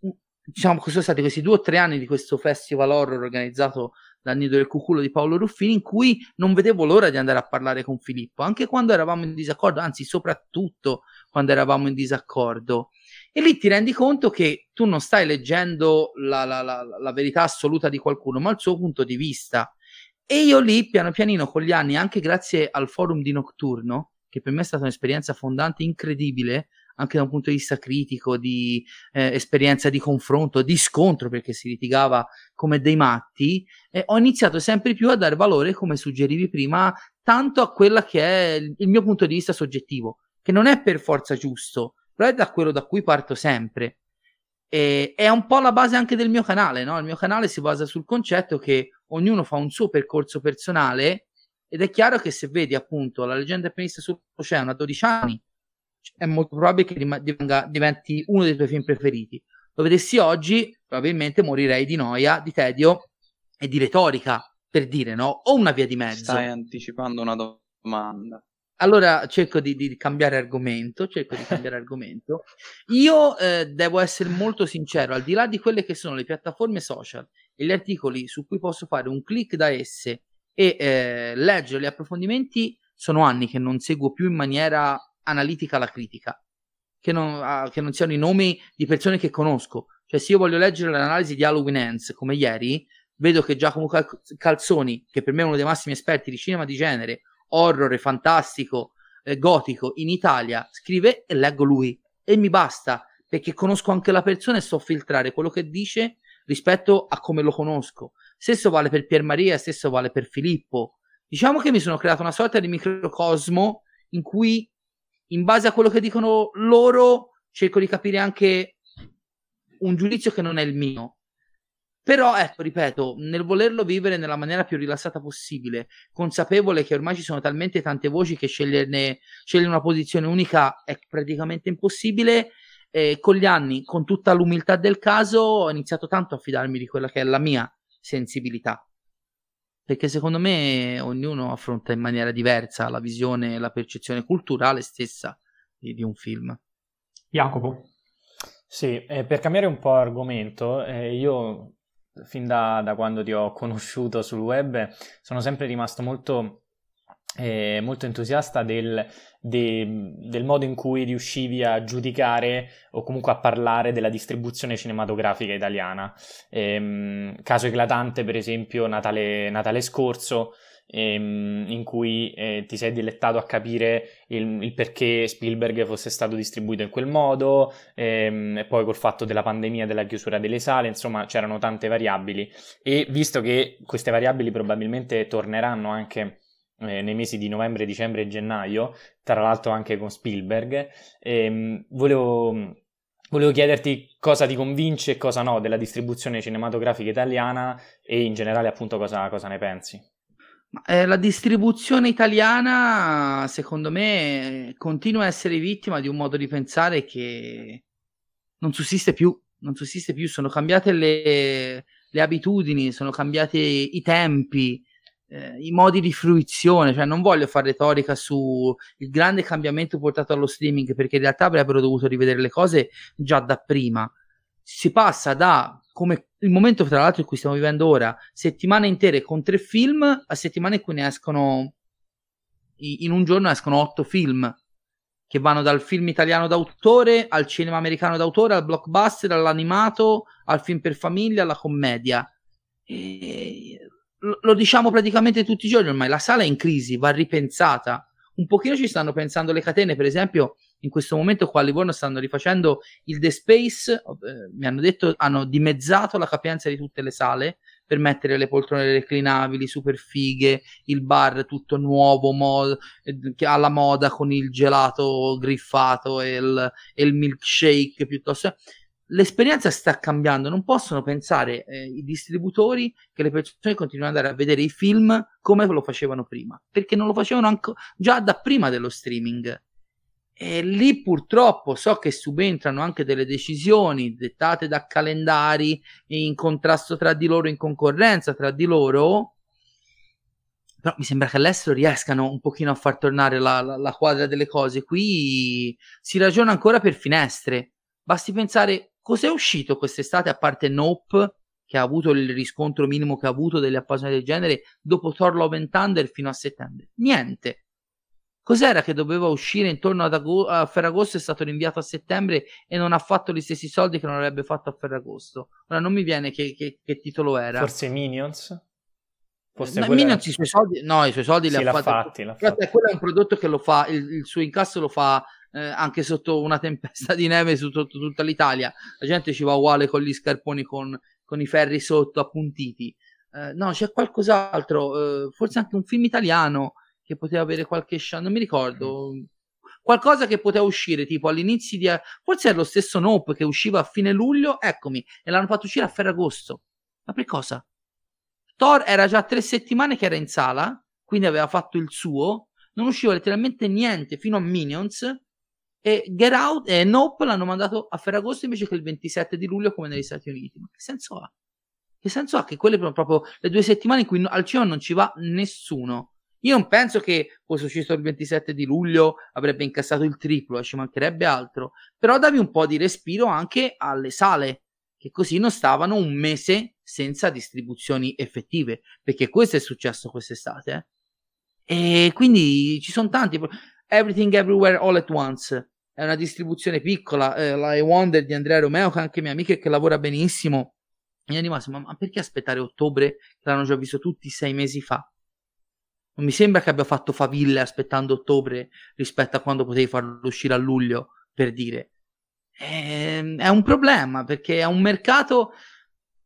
diciamo che sono stati questi due o tre anni di questo festival horror organizzato dal Nido del Cuculo di Paolo Ruffini in cui non vedevo l'ora di andare a parlare con Filippo, anche quando eravamo in disaccordo, anzi soprattutto quando eravamo in disaccordo. E lì ti rendi conto che tu non stai leggendo la, la, la, la verità assoluta di qualcuno, ma il suo punto di vista. E io lì, piano pianino, con gli anni, anche grazie al forum di Nocturno, che per me è stata un'esperienza fondante incredibile, anche da un punto di vista critico, di eh, esperienza di confronto, di scontro, perché si litigava come dei matti, eh, ho iniziato sempre più a dare valore, come suggerivi prima, tanto a quella che è il, il mio punto di vista soggettivo, che non è per forza giusto, però è da quello da cui parto sempre. E, è un po' la base anche del mio canale, no? Il mio canale si basa sul concetto che ognuno fa un suo percorso personale ed è chiaro che se vedi appunto la leggenda pianista sull'oceano a 12 anni è molto probabile che diventa, diventi uno dei tuoi film preferiti. Lo vedessi oggi, probabilmente morirei di noia, di tedio e di retorica, per dire, no? O una via di mezzo. Stai anticipando una domanda. allora cerco di, di, cambiare argomento, cerco di cambiare [LAUGHS] argomento. Io eh, devo essere molto sincero, al di là di quelle che sono le piattaforme social e gli articoli su cui posso fare un click da esse e eh, leggere gli approfondimenti, sono anni che non seguo più in maniera analitica la critica, che non, ah, che non siano i nomi di persone che conosco. Cioè, se io voglio leggere l'analisi di Halloween Ends come ieri, vedo che Giacomo Calzoni, che per me è uno dei massimi esperti di cinema di genere, horror, fantastico, eh, gotico in Italia, scrive e leggo lui e mi basta perché conosco anche la persona e so filtrare quello che dice rispetto a come lo conosco. Stesso vale per Pier Maria, stesso vale per Filippo. Diciamo che mi sono creato una sorta di microcosmo in cui, in base a quello che dicono loro, cerco di capire anche un giudizio che non è il mio. Però, ecco, ripeto, nel volerlo vivere nella maniera più rilassata possibile, consapevole che ormai ci sono talmente tante voci che sceglierne, scegliere una posizione unica è praticamente impossibile, eh, con gli anni, con tutta l'umiltà del caso, ho iniziato tanto a fidarmi di quella che è la mia sensibilità. Perché secondo me ognuno affronta in maniera diversa la visione e la percezione culturale stessa di, di un film. Jacopo. Sì, eh, per cambiare un po' argomento, eh, io fin da, da, quando ti ho [LAUGHS] conosciuto sul web, sono sempre rimasto molto, eh, molto entusiasta del, de, del, modo in cui riuscivi a giudicare o comunque a parlare della distribuzione cinematografica italiana. Eh, caso eclatante, per esempio, Natale, Natale scorso ehm, in cui eh, ti sei dilettato a capire il, il, perché Spielberg fosse stato distribuito in quel modo, ehm, e poi col fatto della pandemia, della chiusura delle sale, insomma c'erano tante variabili e visto che queste variabili probabilmente torneranno anche eh, nei mesi di novembre, dicembre e gennaio, tra l'altro anche con Spielberg, ehm, volevo... Volevo chiederti cosa ti convince e cosa no della distribuzione cinematografica italiana e in generale appunto cosa, cosa ne pensi. Eh, la distribuzione italiana, secondo me, continua a essere vittima di un modo di pensare che non sussiste più. Non sussiste più, sono cambiate le, le abitudini, sono cambiati i tempi, eh, i modi di fruizione. Cioè, non voglio fare retorica sul grande cambiamento portato allo streaming, perché in realtà avrebbero dovuto rivedere le cose già da prima. Si passa da come il momento, tra l'altro, in cui stiamo vivendo ora, settimane intere con tre film, a settimane in cui ne escono in un giorno escono otto film che vanno dal film italiano d'autore al cinema americano d'autore, al blockbuster, all'animato, al film per famiglia, alla commedia. E lo diciamo praticamente tutti i giorni ormai, la sala è in crisi, va ripensata. Un pochino ci stanno pensando le catene, per esempio, in questo momento qua a Livorno stanno rifacendo il The Space, eh, mi hanno detto hanno dimezzato la capienza di tutte le sale per mettere le poltrone reclinabili, super fighe, il bar tutto nuovo, mod, eh, alla moda con il gelato griffato e il, e il milkshake piuttosto. L'esperienza sta cambiando, non possono pensare eh, i distributori che le persone continuino ad andare a vedere i film come lo facevano prima, perché non lo facevano anche già da prima dello streaming e lì purtroppo so che subentrano anche delle decisioni dettate da calendari in contrasto tra di loro, in concorrenza tra di loro. Però mi sembra che all'estero riescano un pochino a far tornare la, la, la quadra delle cose. Qui si ragiona ancora per finestre. Basti pensare cos'è uscito quest'estate, a parte Nope, che ha avuto il riscontro minimo che ha avuto delle appassionati del genere dopo Thor Love and Thunder fino a settembre. Niente Cos'era che doveva uscire intorno ad ago- a Ferragosto? È stato rinviato a settembre e non ha fatto gli stessi soldi che non avrebbe fatto a Ferragosto. Ora non mi viene che, che, che titolo era. Forse Minions? Forse no, Minions i suoi soldi, no, i suoi soldi sì, li ha fatti. fatti, fatti. Quello è un prodotto che lo fa, il, il suo incasso lo fa eh, anche sotto una tempesta di neve su tutto, tutta l'Italia. La gente ci va uguale con gli scarponi con, con i ferri sotto appuntiti. Eh, no, c'è qualcos'altro, eh, forse anche un film italiano che poteva avere qualche chance, non mi ricordo. Qualcosa che poteva uscire tipo all'inizio di. Forse è lo stesso Nope che usciva a fine luglio, eccomi, e l'hanno fatto uscire a Ferragosto. Ma per cosa? Thor era già tre settimane che era in sala, quindi aveva fatto il suo, non usciva letteralmente niente fino a Minions. E Get Out e Nope l'hanno mandato a Ferragosto invece che il 27 di luglio come negli Stati Uniti. Ma che senso ha? Che senso ha che quelle sono proprio le due settimane in cui al cinema non ci va nessuno? Io non penso che fosse uscito il 27 di luglio avrebbe incassato il triplo, ci mancherebbe altro, però davi un po' di respiro anche alle sale, che così non stavano un mese senza distribuzioni effettive, perché questo è successo quest'estate. Eh? E quindi ci sono tanti. Everything Everywhere All at Once è una distribuzione piccola, eh, la I Wonder di Andrea Romeo, che è anche mia amica e che lavora benissimo. Mi è rimasto, ma, ma perché aspettare ottobre l'hanno già visto tutti sei mesi fa? Non mi sembra che abbia fatto faville aspettando ottobre rispetto a quando potevi farlo uscire a luglio, per dire. È, ehm, è un problema perché è un mercato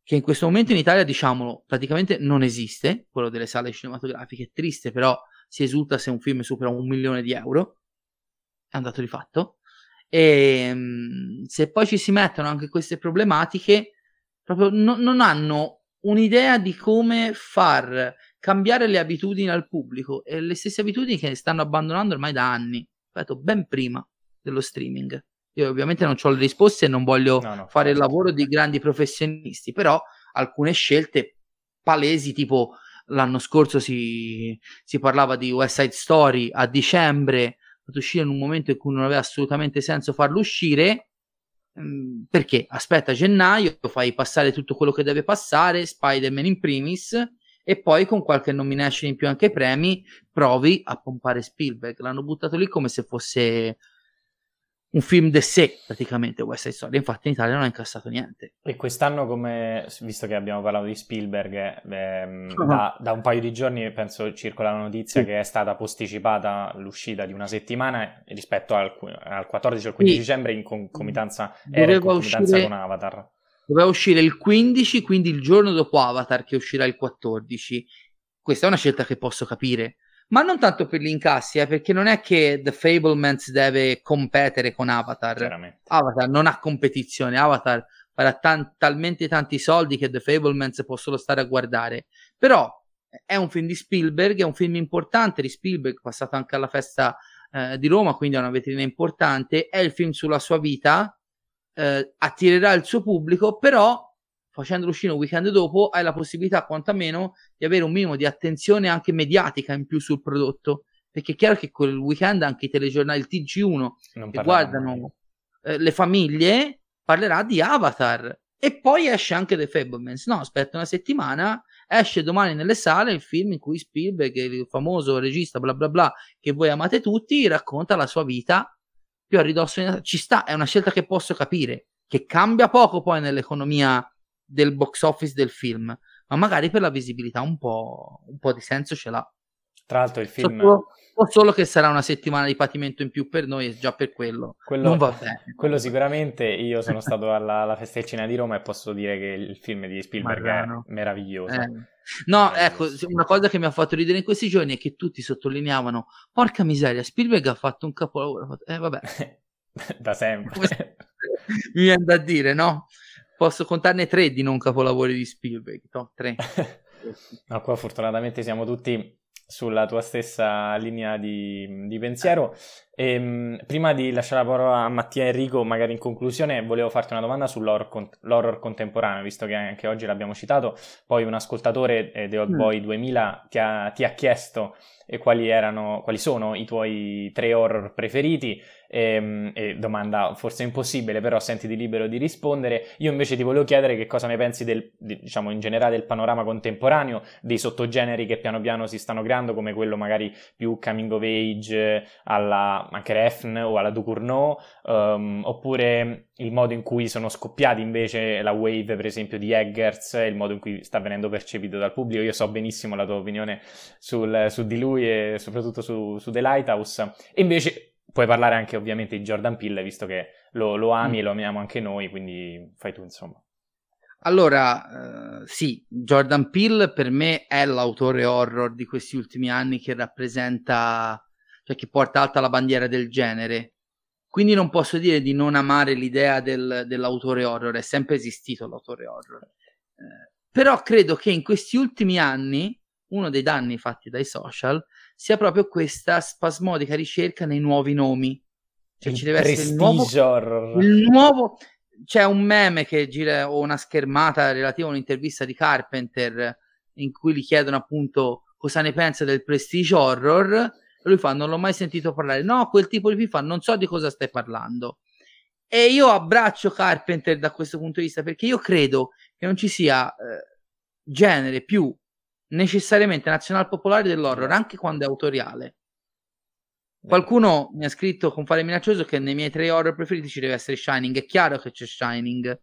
che in questo momento in Italia, diciamolo, praticamente non esiste, quello delle sale cinematografiche. È triste, però si esulta se un film supera un milione di euro. È un dato di fatto. E ehm, se poi ci si mettono anche queste problematiche, proprio no, non hanno un'idea di come far cambiare le abitudini al pubblico e le stesse abitudini che stanno abbandonando ormai da anni, ripeto, ben prima dello streaming. Io ovviamente non ho le risposte e non voglio no, no, fare il lavoro di grandi professionisti, però alcune scelte palesi, tipo l'anno scorso si, si parlava di West Side Story a dicembre, ad uscire in un momento in cui non aveva assolutamente senso farlo uscire, mm, perché aspetta gennaio, fai passare tutto quello che deve passare, Spider-Man in primis, e poi con qualche nomination in più anche premi provi a pompare Spielberg. L'hanno buttato lì come se fosse un film de sé praticamente West Side Story infatti in Italia non ha incassato niente e quest'anno come visto che abbiamo parlato di Spielberg ehm, uh-huh. da, da, un paio di giorni penso circola la notizia sì. che è stata posticipata l'uscita di una settimana rispetto al, al 14 o 15 sì. dicembre in concomitanza, era in concomitanza uscire... con Avatar doveva uscire il 15, quindi il giorno dopo Avatar che uscirà il 14. Questa è una scelta che posso capire, ma non tanto per gli incassi, eh, perché non è che The Fablemans deve competere con Avatar. Avatar non ha competizione, Avatar farà tan- talmente tanti soldi che The Fablemans può solo stare a guardare. Però è un film di Spielberg, è un film importante di Spielberg, passato anche alla festa eh, di Roma, quindi è una vetrina importante, è il film sulla sua vita, eh, attirerà il suo pubblico, però facendolo uscire un weekend dopo hai la possibilità quantomeno di avere un minimo di attenzione anche mediatica in più sul prodotto. Perché è chiaro che quel weekend anche i telegiornali il TG1 non che guardano eh, le famiglie parlerà di Avatar. E poi esce anche The Fablemans. No aspetta una settimana esce domani nelle sale il film in cui Spielberg il famoso regista bla bla bla che voi amate tutti racconta la sua vita più a ridosso ci sta, è una scelta che posso capire, che cambia poco poi nell'economia del box office del film, ma magari per la visibilità un po', un po di senso ce l'ha. Tra l'altro il film... Solo, o solo che sarà una settimana di patimento in più per noi e già per quello, quello non va bene. [LAUGHS] Quello sicuramente, io sono stato alla, alla cinema di Roma e posso dire che il film di Spielberg Magano. è meraviglioso. Eh. No, ecco, una cosa che mi ha fatto ridere in questi giorni è che tutti sottolineavano, porca miseria, Spielberg ha fatto un capolavoro. Eh vabbè. [LAUGHS] da sempre. [LAUGHS] mi viene da dire, no? Posso contarne tre di non capolavori di Spielberg, no? Tre. [LAUGHS] no, qua fortunatamente siamo tutti sulla tua stessa linea di, di pensiero. E, ehm, prima di lasciare la parola a Mattia e Enrico, magari in conclusione, volevo farti una domanda sull'horror, con- contemporaneo, visto che anche oggi l'abbiamo citato. Poi un ascoltatore eh, The Old mm. Boy 2000 ti ha, ti ha chiesto e quali, erano, quali sono i tuoi tre horror preferiti. E, ehm, e, domanda forse impossibile, però sentiti libero di rispondere. Io invece ti volevo chiedere che cosa ne pensi del, diciamo, in generale del panorama contemporaneo, dei sottogeneri che piano piano si stanno creando, come quello magari più coming of age alla anche Refn o alla Ducournau, um, oppure il modo in cui sono scoppiati invece la wave, per esempio, di Eggers, il modo in cui sta venendo percepito dal pubblico. Io so benissimo la tua opinione sul, su di lui e soprattutto su, su The Lighthouse. E invece puoi parlare anche ovviamente di Jordan Peele, visto che lo, lo ami mm. e lo amiamo anche noi, quindi fai tu insomma. Allora, uh, sì, Jordan Peele per me è l'autore horror di questi ultimi anni che rappresenta, cioè che porta alta la bandiera del genere. Quindi non posso dire di non amare l'idea del, dell'autore horror, è sempre esistito l'autore horror. Eh, però credo che in questi ultimi anni, uno dei danni fatti dai social sia proprio questa spasmodica ricerca nei nuovi nomi. Cioè, il ci deve essere il nuovo, il nuovo. C'è un meme che gira o una schermata relativa a un'intervista di Carpenter in cui gli chiedono appunto cosa ne pensa del prestige horror. Lui fa: Non l'ho mai sentito parlare. No, quel tipo di film fa: Non so di cosa stai parlando. E io abbraccio Carpenter da questo punto di vista perché io credo che non ci sia eh, genere più necessariamente nazional popolare dell'horror, anche quando è autoriale. Qualcuno mi ha scritto con fare minaccioso che nei miei tre horror preferiti ci deve essere Shining. È chiaro che c'è Shining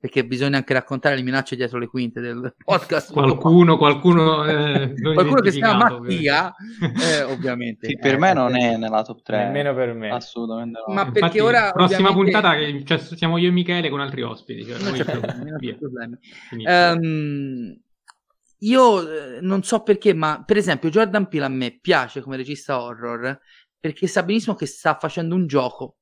perché bisogna anche raccontare le minacce dietro le quinte del [LAUGHS] podcast. qualcuno, qualcuno, eh, [LAUGHS] qualcuno che si chiama Mattia, eh, ovviamente. Sì, per eh, me non è nella top 3. Nemmeno per me. Assolutamente no. Ma Infatti, perché ora... Prossima ovviamente... puntata che cioè, siamo io e Michele con altri ospiti. Cioè, non c'è problemi, non c'è problemi. Io eh, non so perché, ma per esempio Jordan Peele a me piace come regista horror perché sa benissimo che sta facendo un gioco,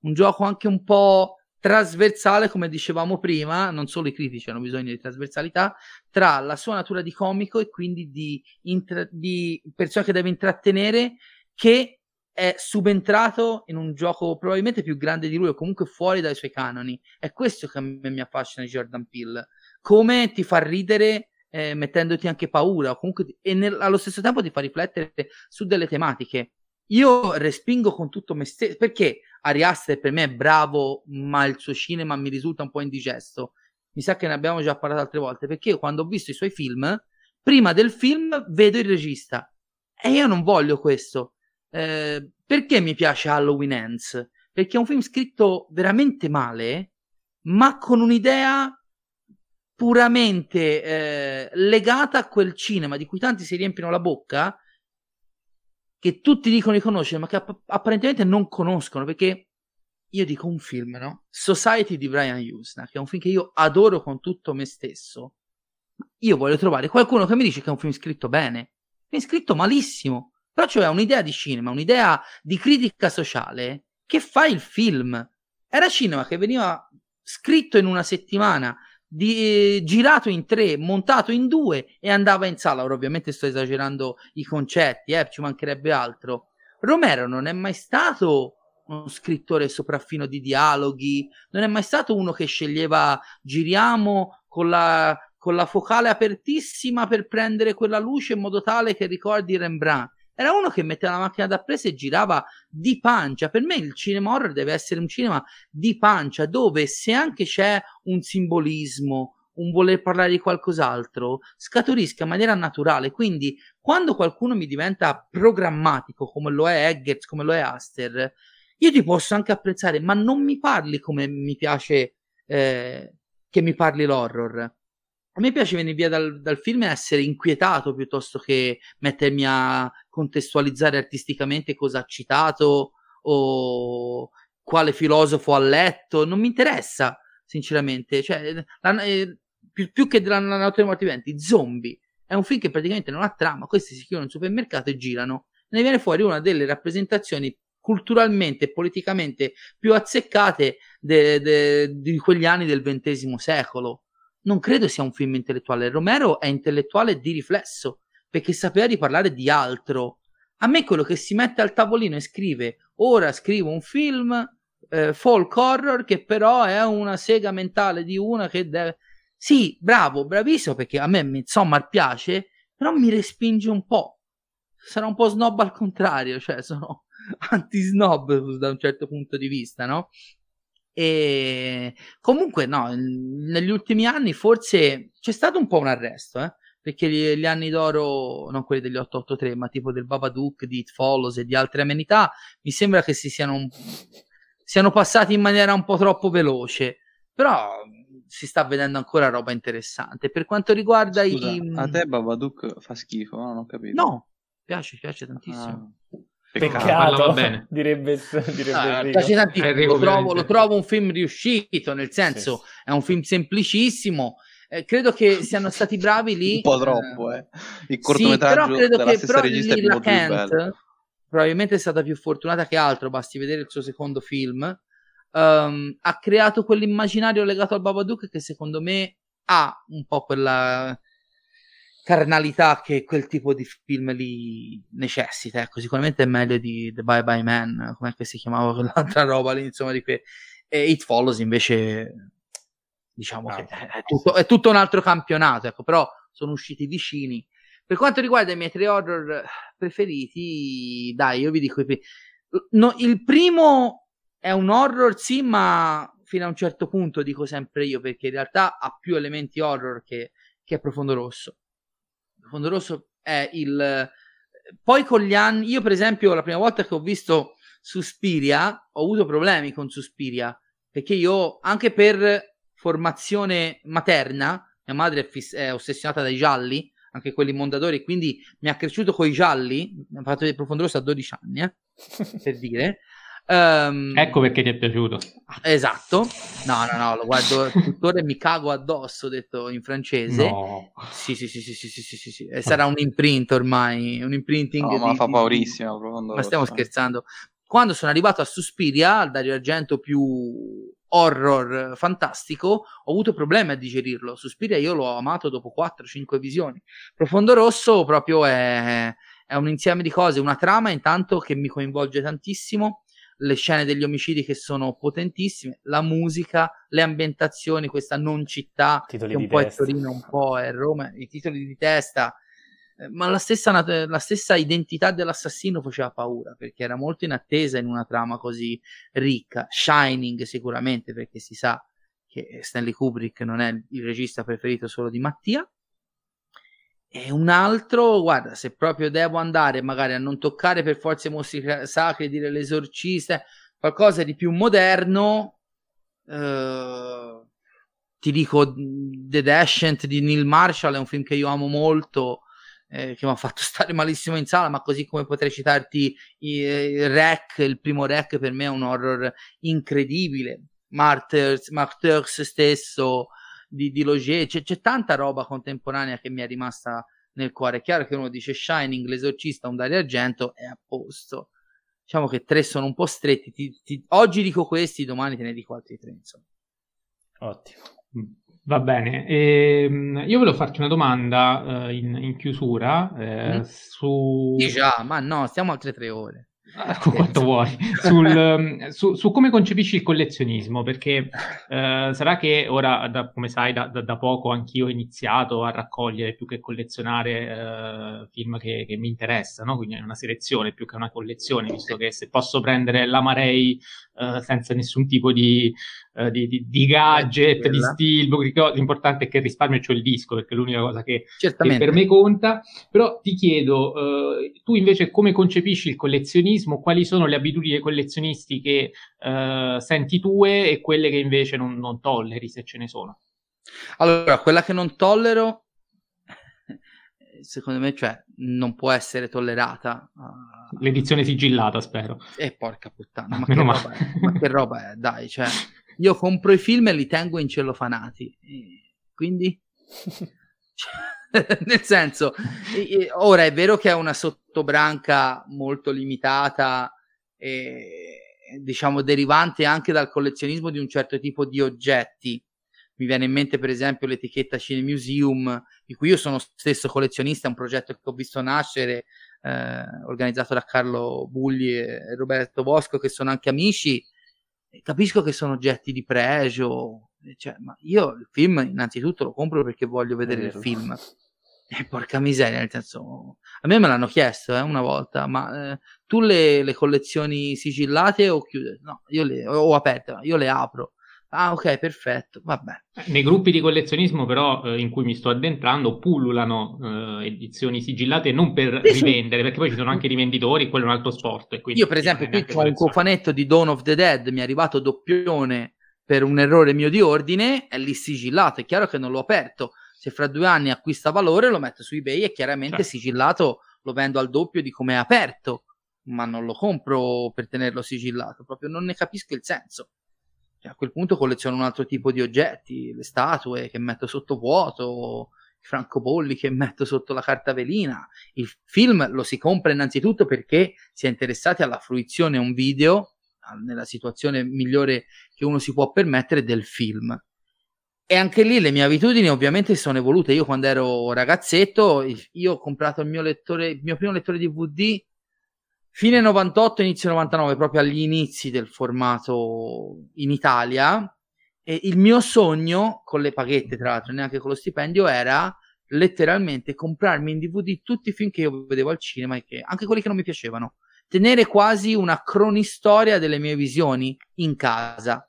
un gioco anche un po' trasversale, come dicevamo prima, non solo i critici hanno bisogno di trasversalità, tra la sua natura di comico e quindi di, intra- di persona che deve intrattenere, che è subentrato in un gioco probabilmente più grande di lui o comunque fuori dai suoi canoni. È questo che a me mi affascina Jordan Peele. Come ti fa ridere eh, mettendoti anche paura comunque e nel- allo stesso tempo ti fa riflettere su delle tematiche. Io respingo con tutto me stesso perché Ari Aster per me è bravo, ma il suo cinema mi risulta un po' indigesto. Mi sa che ne abbiamo già parlato altre volte perché io quando ho visto i suoi film, prima del film vedo il regista e io non voglio questo. Eh, perché mi piace Halloween Ends? Perché è un film scritto veramente male, ma con un'idea puramente eh, legata a quel cinema di cui tanti si riempiono la bocca, che tutti dicono di conoscere, ma che app- apparentemente non conoscono, perché io dico un film, no? Society di Brian Usna, che è un film che io adoro con tutto me stesso. Io voglio trovare qualcuno che mi dice che è un film scritto bene. Film scritto malissimo. Però c'è un'idea di cinema, un'idea di critica sociale che fa il film. Era cinema che veniva scritto in una settimana, di- girato in tre, montato in due e andava in sala. Ora, ovviamente sto esagerando i concetti, eh, ci mancherebbe altro. Romero non è mai stato uno scrittore sopraffino di dialoghi, non è mai stato uno che sceglieva giriamo con la, con la focale apertissima per prendere quella luce in modo tale che ricordi Rembrandt. Era uno che metteva la macchina da presa e girava di pancia. Per me il cinema horror deve essere un cinema di pancia, dove se anche c'è un simbolismo, un voler parlare di qualcos'altro, scaturisca in maniera naturale. Quindi, quando qualcuno mi diventa programmatico, come lo è Eggers, come lo è Aster, io ti posso anche apprezzare, ma non mi parli come mi piace eh, che mi parli l'horror. A me piace venire via dal, dal film e essere inquietato piuttosto che mettermi a contestualizzare artisticamente cosa ha citato o quale filosofo ha letto. Non mi interessa, sinceramente. Cioè, la- eh, più, più che della natura dei morti viventi, zombie. È un film che praticamente non ha trama. Questi si chiudono in supermercato e girano. Ne viene fuori una delle rappresentazioni culturalmente e politicamente più azzeccate de- de- di quegli anni del XX secolo. Non credo sia un film intellettuale. Romero è intellettuale di riflesso perché sapeva di parlare di altro. A me quello che si mette al tavolino e scrive ora scrivo un film eh, folk horror che però è una sega mentale di una che deve... Sì, bravo, bravissimo perché a me Midsommar piace, però mi respinge un po'. Sarà un po' snob al contrario, cioè sono [LAUGHS] anti-snob da un certo punto di vista, no? E comunque, no, negli ultimi anni forse c'è stato un po' un arresto, eh? perché gli, gli anni d'oro, non quelli degli 883, ma tipo del Babadook, di It Follows e di altre amenità, mi sembra che si siano, siano passati in maniera un po' troppo veloce, però si sta vedendo ancora roba interessante. Per quanto riguarda Scusa, i... a te Babadook fa schifo, no? non ho capito. No, piace, piace tantissimo. Ah, Peccato, parlava bene. [LAUGHS] direbbe, direbbe Ah, Enrico. piace tantissimo. Enrico, Lo, trovo, lo trovo un film riuscito, nel senso è un film semplicissimo. Eh, credo che siano stati bravi lì. Un po' troppo, eh. Il Sì, cortometraggio però credo della che stessa regista lì è la molto più bello. Kent probabilmente è stata più fortunata che altro, basti vedere il suo secondo film. Ehm, ha creato quell'immaginario legato al Babadook che secondo me ha un po' quella carnalità che quel tipo di film lì necessita. Ecco, sicuramente è meglio di The Bye Bye Man, come si chiamava quell'altra [LAUGHS] roba lì, insomma, di que- e It Follows invece diciamo Ah, che sì. è tutto, è tutto un altro campionato, ecco, però sono usciti vicini. Per quanto riguarda i miei tre horror preferiti, dai, io vi dico no, il primo è un horror, sì, ma fino a un certo punto dico sempre io, perché in realtà ha più elementi horror che, che Profondo Rosso. Profondo Rosso è il... Poi con gli anni, io per esempio la prima volta che ho visto Suspiria, ho avuto problemi con Suspiria, perché io anche per formazione materna, mia madre è, fiss- è ossessionata dai gialli, anche quelli mondadori, quindi mi ha cresciuto con i gialli, mi ha fatto del profondo rosso a 12 anni, eh, per dire. Um, ecco perché ti è piaciuto. Esatto. No, no, no, lo guardo tuttora e mi cago addosso, detto in francese. No. Sì, sì, sì, sì, sì, sì, sì, sì. E sarà un imprint ormai, un imprinting. No, ma di, fa paurissimo. Ma stiamo scherzando. Quando sono arrivato a Suspiria, al Dario Argento più horror fantastico, ho avuto problemi a digerirlo. Suspiria io l'ho amato dopo 4-5 visioni. Profondo Rosso proprio è, è un insieme di cose, una trama intanto che mi coinvolge tantissimo, le scene degli omicidi che sono potentissime, la musica, le ambientazioni, questa non città titoli che un po' testa. è Torino, un po' è Roma, i titoli di testa eh, ma la stessa, la stessa, identità dell'assassino faceva paura perché era molto in attesa in una trama così ricca. Shining sicuramente perché si sa che Stanley Kubrick non è il regista preferito solo di Mattia. E un altro, guarda, se proprio devo andare magari a non toccare per forza i mostri sacri, dire l'esorcista, qualcosa di più moderno, eh, ti dico The Descent di Neil Marshall, è un film che io amo molto eh, che mi ha fatto [LAUGHS] stare malissimo in sala, ma così come potrei citarti il Rec, il primo Rec per me è un horror incredibile, Martyrs, Martyrs stesso di, di Logier, c'è, c'è tanta roba contemporanea che mi è rimasta nel cuore. È chiaro che uno dice Shining, l'esorcista, un Dario Argento, è a posto. Diciamo che tre sono un po' stretti. Ti, ti, oggi dico questi, domani te ne dico altri tre. Insomma. Ottimo. Va bene, ehm, io volevo farti una domanda eh, in, in, chiusura eh, mm. su... Già, ma no, stiamo altre tre ore. Ecco [LAUGHS] quanto vuoi, Sul, ehm, su, su, come concepisci il collezionismo, perché eh, sarà che ora, da, come sai, da, da, da, poco anch'io ho iniziato a raccogliere più che collezionare eh, film che, che, mi interessano, quindi è una selezione più che una collezione, visto che se posso prendere l'Amarei eh, senza nessun tipo di, uh, di, di, di gadget, di stilbo, l'importante è che risparmio c'ho il disco, perché è l'unica cosa che, che per me conta. Però ti chiedo, uh, tu invece come concepisci il collezionismo? Quali sono le abitudini collezionisti che senti tue e quelle che invece non, non tolleri, se ce ne sono? Allora, quella che non tollero secondo me, cioè, non può essere tollerata. Uh... L'edizione sigillata, spero. E eh, porca puttana, ma che, roba ma che roba è? Dai, cioè, [LAUGHS] io compro i film e li tengo in cellofanati. Quindi... [LAUGHS] Nel senso, ora è vero che è una sottobranca molto limitata e diciamo derivante anche dal collezionismo di un certo tipo di oggetti. Mi viene in mente per esempio l'etichetta Cine Museum di cui io sono stesso collezionista, è un progetto che ho visto nascere, eh, organizzato da Carlo Bulli e Roberto Bosco, che sono anche amici, capisco che sono oggetti di pregio, cioè, ma io il film innanzitutto lo compro perché voglio vedere il film. [LAUGHS] Eh, porca miseria, nel senso, a me me l'hanno chiesto eh, una volta, ma eh, tu le, le, collezioni sigillate o chiude? No, io le ho aperte, io le apro. Ah, ok, perfetto, vabbè. Nei gruppi di collezionismo, però, eh, in cui mi sto addentrando, pullulano eh, edizioni sigillate non per sì, rivendere, perché poi ci sono anche rivenditori, quello è un altro sport. Io, per esempio, qui ho un cofanetto di Dawn of the Dead, mi è arrivato doppione per un errore mio di ordine, è lì sigillato, è chiaro che non l'ho aperto. Se fra due anni acquista valore, lo metto su eBay e chiaramente certo. sigillato lo vendo al doppio di come è aperto, ma non lo compro per tenerlo sigillato, proprio non ne capisco il senso. A quel punto colleziono un altro tipo di oggetti, le statue che metto sotto vuoto, i francobolli che metto sotto la carta velina. Il film lo si compra innanzitutto perché si è interessati alla fruizione un video nella situazione migliore che uno si può permettere del film. E anche lì le mie abitudini ovviamente sono evolute. Io quando ero ragazzetto, io ho comprato il mio lettore, il mio primo lettore DVD Fine 98, inizio 99, proprio agli inizi del formato in Italia. E il mio sogno, con le paghette tra l'altro, neanche con lo stipendio, era letteralmente comprarmi in DVD tutti i film che io vedevo al cinema e che anche quelli che non mi piacevano. Tenere quasi una cronistoria delle mie visioni in casa.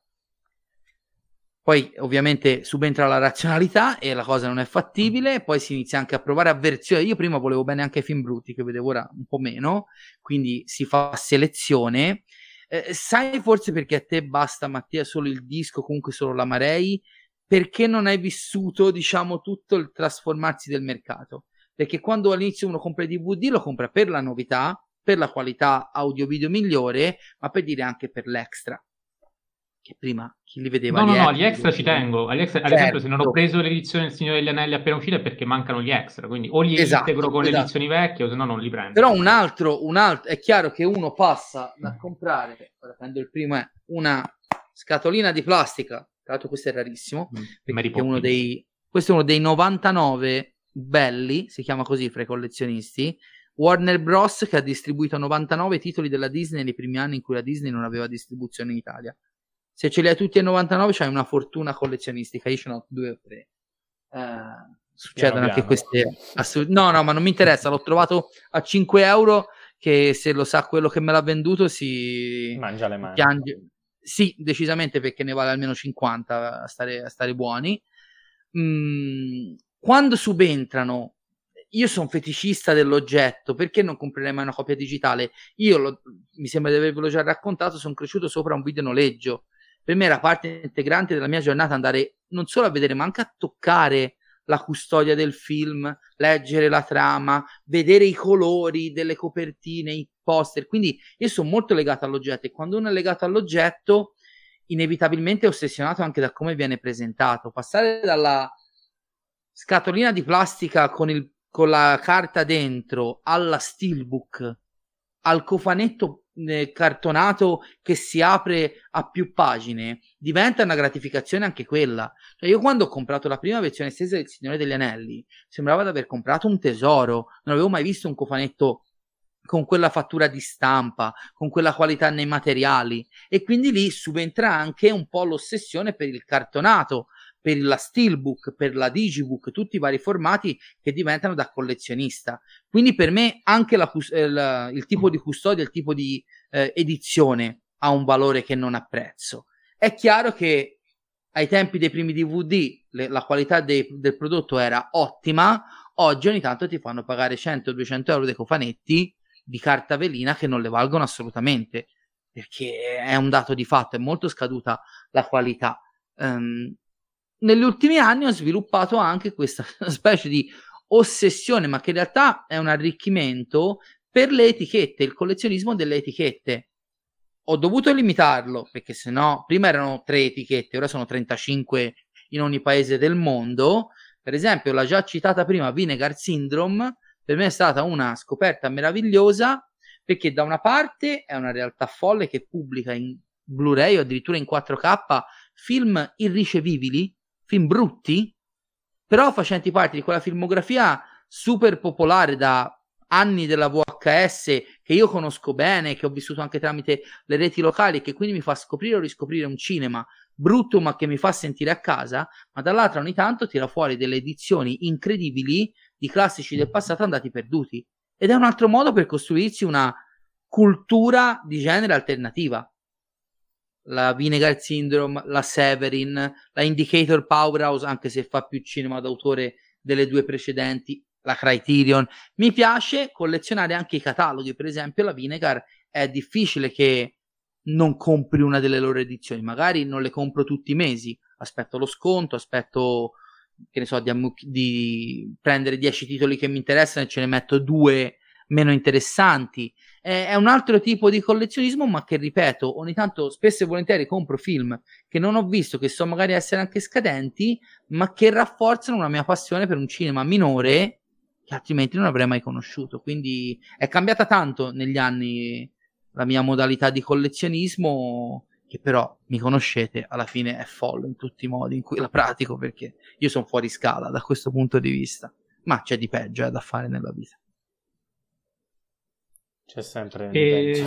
Poi ovviamente subentra la razionalità e la cosa non è fattibile, poi si inizia anche a provare avversione. Io prima volevo bene anche i film brutti, che vedevo ora un po' meno, quindi si fa selezione. Eh, sai forse perché a te basta Mattia solo il disco, comunque solo la Marei? Perché non hai vissuto, diciamo, tutto il trasformarsi del mercato? Perché quando all'inizio uno compra i DVD lo compra per la novità, per la qualità audio-video migliore, ma per dire anche per l'extra che prima chi li vedeva no no gli no gli extra ci tengo agli extra, certo. ad esempio se non ho certo. preso l'edizione del Signore degli Anelli appena uscita è perché mancano gli extra quindi o li esatto, integro con esatto. le edizioni vecchie o se no non li prendo però un altro, un altro è chiaro che uno passa da comprare ora prendo il primo è una scatolina di plastica tra l'altro questo è rarissimo mm, uno dei, questo è uno dei 99 belli si chiama così fra i collezionisti Warner Bros. che ha distribuito 99 titoli della Disney nei primi anni in cui la Disney non aveva distribuzione in Italia se ce li hai tutti a 99 c'hai una fortuna collezionistica, io ce ne ho due o tre. Uh, succedono anche queste assolut- no no ma non mi interessa. L'ho trovato a 5 euro che se lo sa quello che me l'ha venduto si mangia le mani. piange. Sì decisamente perché ne vale almeno 50 a stare, a stare buoni. Mm, quando subentrano io sono feticista dell'oggetto, perché non comprerei mai una copia digitale? Io, lo, mi sembra di avervelo già raccontato, sono cresciuto sopra un video noleggio per me era parte integrante della mia giornata andare non solo a vedere, ma anche a toccare la custodia del film, leggere la trama, vedere i colori delle copertine, i poster. Quindi io sono molto legato all'oggetto e quando uno è legato all'oggetto, inevitabilmente è ossessionato anche da come viene presentato. Passare dalla scatolina di plastica con, il, con la carta dentro alla steelbook al cofanetto eh, cartonato che si apre a più pagine, diventa una gratificazione anche quella. Cioè, io quando ho comprato la prima versione estesa del Signore degli Anelli, sembrava di aver comprato un tesoro, non avevo mai visto un cofanetto con quella fattura di stampa, con quella qualità nei materiali e quindi lì subentra anche un po' l'ossessione per il cartonato, per la Steelbook, per la Digibook, tutti i vari formati che diventano da collezionista. Quindi per me anche la, il, il, tipo di custodia, il tipo di eh, edizione ha un valore che non apprezzo. È chiaro che ai tempi dei primi DVD le, la qualità dei, del prodotto era ottima, oggi ogni tanto ti fanno pagare 100-200 euro dei cofanetti di carta velina che non le valgono assolutamente perché è un dato di fatto, è molto scaduta la qualità. Um, negli ultimi anni ho sviluppato anche questa [LAUGHS] specie di ossessione, ma che in realtà è un arricchimento per le etichette, il collezionismo delle etichette. Ho dovuto limitarlo perché sennò prima erano tre etichette, ora sono 35 in ogni paese del mondo. Per esempio, la già citata prima Vinegar Syndrome per me è stata una scoperta meravigliosa perché da una parte è una realtà folle che pubblica in Blu-ray o addirittura in 4K film irricevibili film brutti, però facenti parte di quella filmografia super popolare da anni della VHS che io conosco bene, che ho vissuto anche tramite le reti locali che quindi mi fa scoprire o riscoprire un cinema brutto ma che mi fa sentire a casa, ma dall'altra ogni tanto tira fuori delle edizioni incredibili di classici del passato andati perduti. Ed è un altro modo per costruirsi una cultura di genere alternativa la Vinegar Syndrome, la Severin, la Indicator Powerhouse, anche se fa più cinema d'autore delle due precedenti, la Criterion. Mi piace collezionare anche i cataloghi, per esempio la Vinegar è difficile che non compri una delle loro edizioni, magari non le compro tutti i mesi, aspetto lo sconto, aspetto che ne so, di, di prendere 10 titoli che mi interessano e ce ne metto due meno interessanti è un altro tipo di collezionismo, ma che ripeto, ogni tanto spesso e volentieri compro film che non ho visto, che so magari essere anche scadenti, ma che rafforzano una mia passione per un cinema minore che altrimenti non avrei mai conosciuto. Quindi è cambiata tanto negli anni la mia modalità di collezionismo, che però mi conoscete, alla fine è folle in tutti i modi in cui la pratico, perché io sono fuori scala da questo punto di vista. Ma c'è di peggio eh, da fare nella vita. C'è sempre e...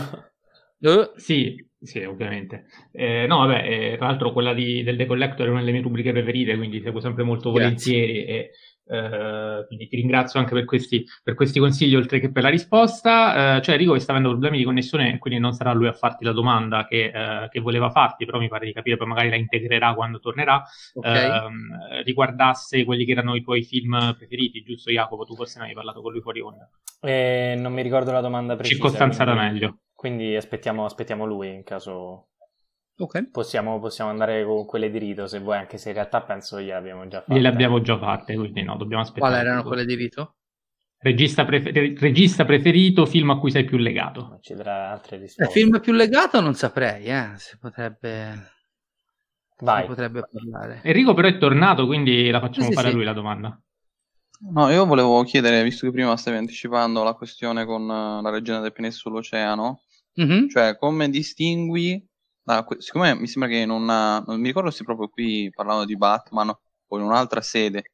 uh, [LAUGHS] sì, Sì, ovviamente. Eh, no, vabbè, eh, tra l'altro quella di, del The Collector è una delle mie rubriche preferite, quindi seguo sempre molto Grazie. volentieri e eh, quindi ti ringrazio anche per questi, per questi, consigli oltre che per la risposta. Eh, cioè Enrico che sta avendo problemi di connessione, quindi non sarà lui a farti la domanda che, eh, che voleva farti, però mi pare di capire, poi magari la integrerà quando tornerà. Okay. Ehm, riguardasse quelli che erano i tuoi film preferiti, giusto Jacopo? Tu forse ne hai parlato con lui fuori onda. Eh, non mi ricordo la domanda precisa. Circostanziata quindi, meglio. Quindi aspettiamo, aspettiamo lui in caso Okay. Possiamo, possiamo, andare con quelle di Rito se vuoi, anche se in realtà penso che gliele già fatte. Le abbiamo già fatte, quindi no, dobbiamo aspettare. Quali erano quelle di Rito? Regista, prefer- regista, preferito, film a cui sei più legato? Ci darà altre risposte. Eh, film più legato non saprei, eh. Si potrebbe... Vai. Si potrebbe parlare. Enrico però è tornato, quindi la facciamo sì, fare sì. a lui la domanda. No, io volevo chiedere, visto che prima stavi anticipando la questione con la regina del pianeta sull'oceano, mm-hmm. cioè come distingui Ah, siccome mi sembra che non, ha, non mi ricordo se proprio qui parlando di Batman o in un'altra sede,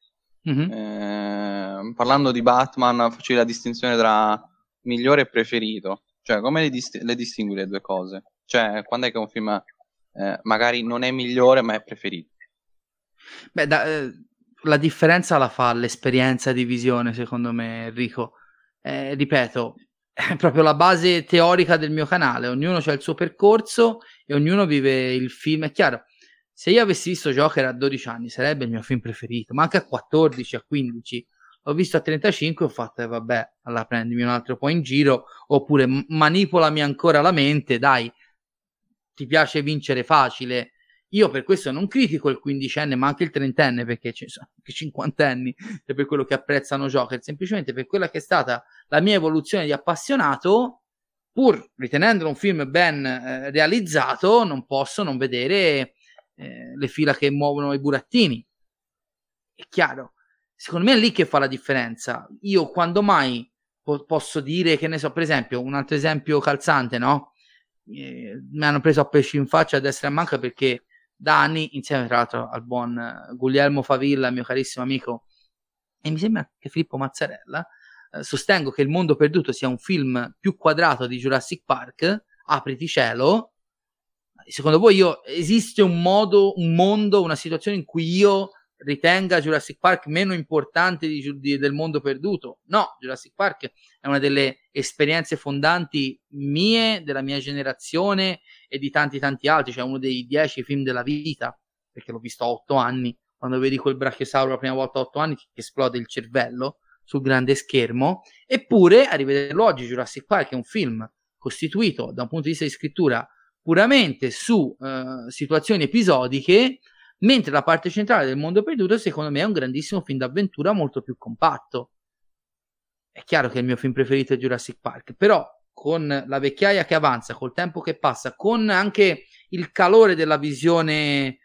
mm-hmm. eh, parlando di Batman facevi la distinzione tra migliore e preferito, cioè come le, dist- le distingui le due cose? Cioè quando è che un film eh, magari non è migliore ma è preferito? Beh, da, eh, la differenza la fa l'esperienza di visione secondo me Enrico. Eh, ripeto, [LAUGHS] è proprio la base teorica del mio canale, ognuno ha il suo percorso e ognuno vive il film, è chiaro, se io avessi visto Joker a 12 anni sarebbe il mio film preferito, ma anche a 14, a 15, l'ho visto a 35 e ho fatto, eh, vabbè, allora prendimi un altro po' in giro, oppure manipolami ancora la mente, dai, ti piace vincere facile, io per questo non critico il quindicenne, ma anche il trentenne, perché ci sono anche cinquantenni, e per quello che apprezzano Joker, semplicemente per quella che è stata la mia evoluzione di appassionato, pur ritenendolo un film ben eh, realizzato, non posso non vedere eh, le fila che muovono i burattini. È chiaro. Secondo me è lì che fa la differenza. Io quando mai po- posso dire che ne so, per esempio, un altro esempio calzante, no? Eh, mi hanno preso a pesci in faccia a destra e a manca perché da anni, insieme tra l'altro al buon Guglielmo Favilla, mio carissimo amico, e mi sembra che Filippo Mazzarella, sostengo che Il mondo perduto sia un film più quadrato di Jurassic Park, apriti cielo. Secondo voi io, esiste un modo, un mondo, una situazione in cui io ritenga Jurassic Park meno importante di, di, del mondo perduto? No, Jurassic Park è una delle esperienze fondanti mie, della mia generazione e di tanti tanti altri, cioè uno dei dieci film della vita, perché l'ho visto a otto anni, quando vedi quel brachiosauro la prima volta a otto anni ti esplode il cervello sul grande schermo, eppure a rivederlo oggi Jurassic Park è un film costituito da un punto di vista di scrittura puramente su uh, situazioni episodiche, mentre la parte centrale del mondo perduto secondo me è un grandissimo film d'avventura molto più compatto. È chiaro che il mio film preferito è Jurassic Park, però con la vecchiaia che avanza, col tempo che passa, con anche il calore della visione eh,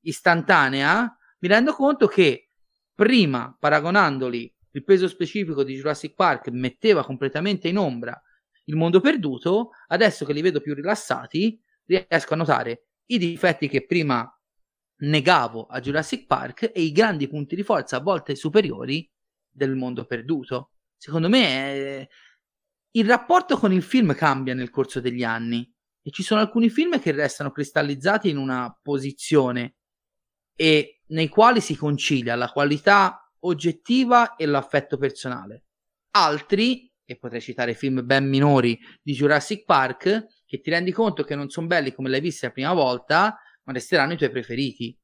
istantanea, mi rendo conto che prima, paragonandoli, il peso specifico di Jurassic Park metteva completamente in ombra il mondo perduto, adesso che li vedo più rilassati, riesco a notare i difetti che prima negavo a Jurassic Park e i grandi punti di forza a volte superiori del mondo perduto. Secondo me è il rapporto con il film cambia nel corso degli anni e ci sono alcuni film che restano cristallizzati in una posizione e nei quali si concilia la qualità oggettiva e l'affetto personale. Altri, e potrei citare film ben minori di Jurassic Park, che ti rendi conto che non sono belli come l'hai visto la prima volta, ma resteranno i tuoi preferiti.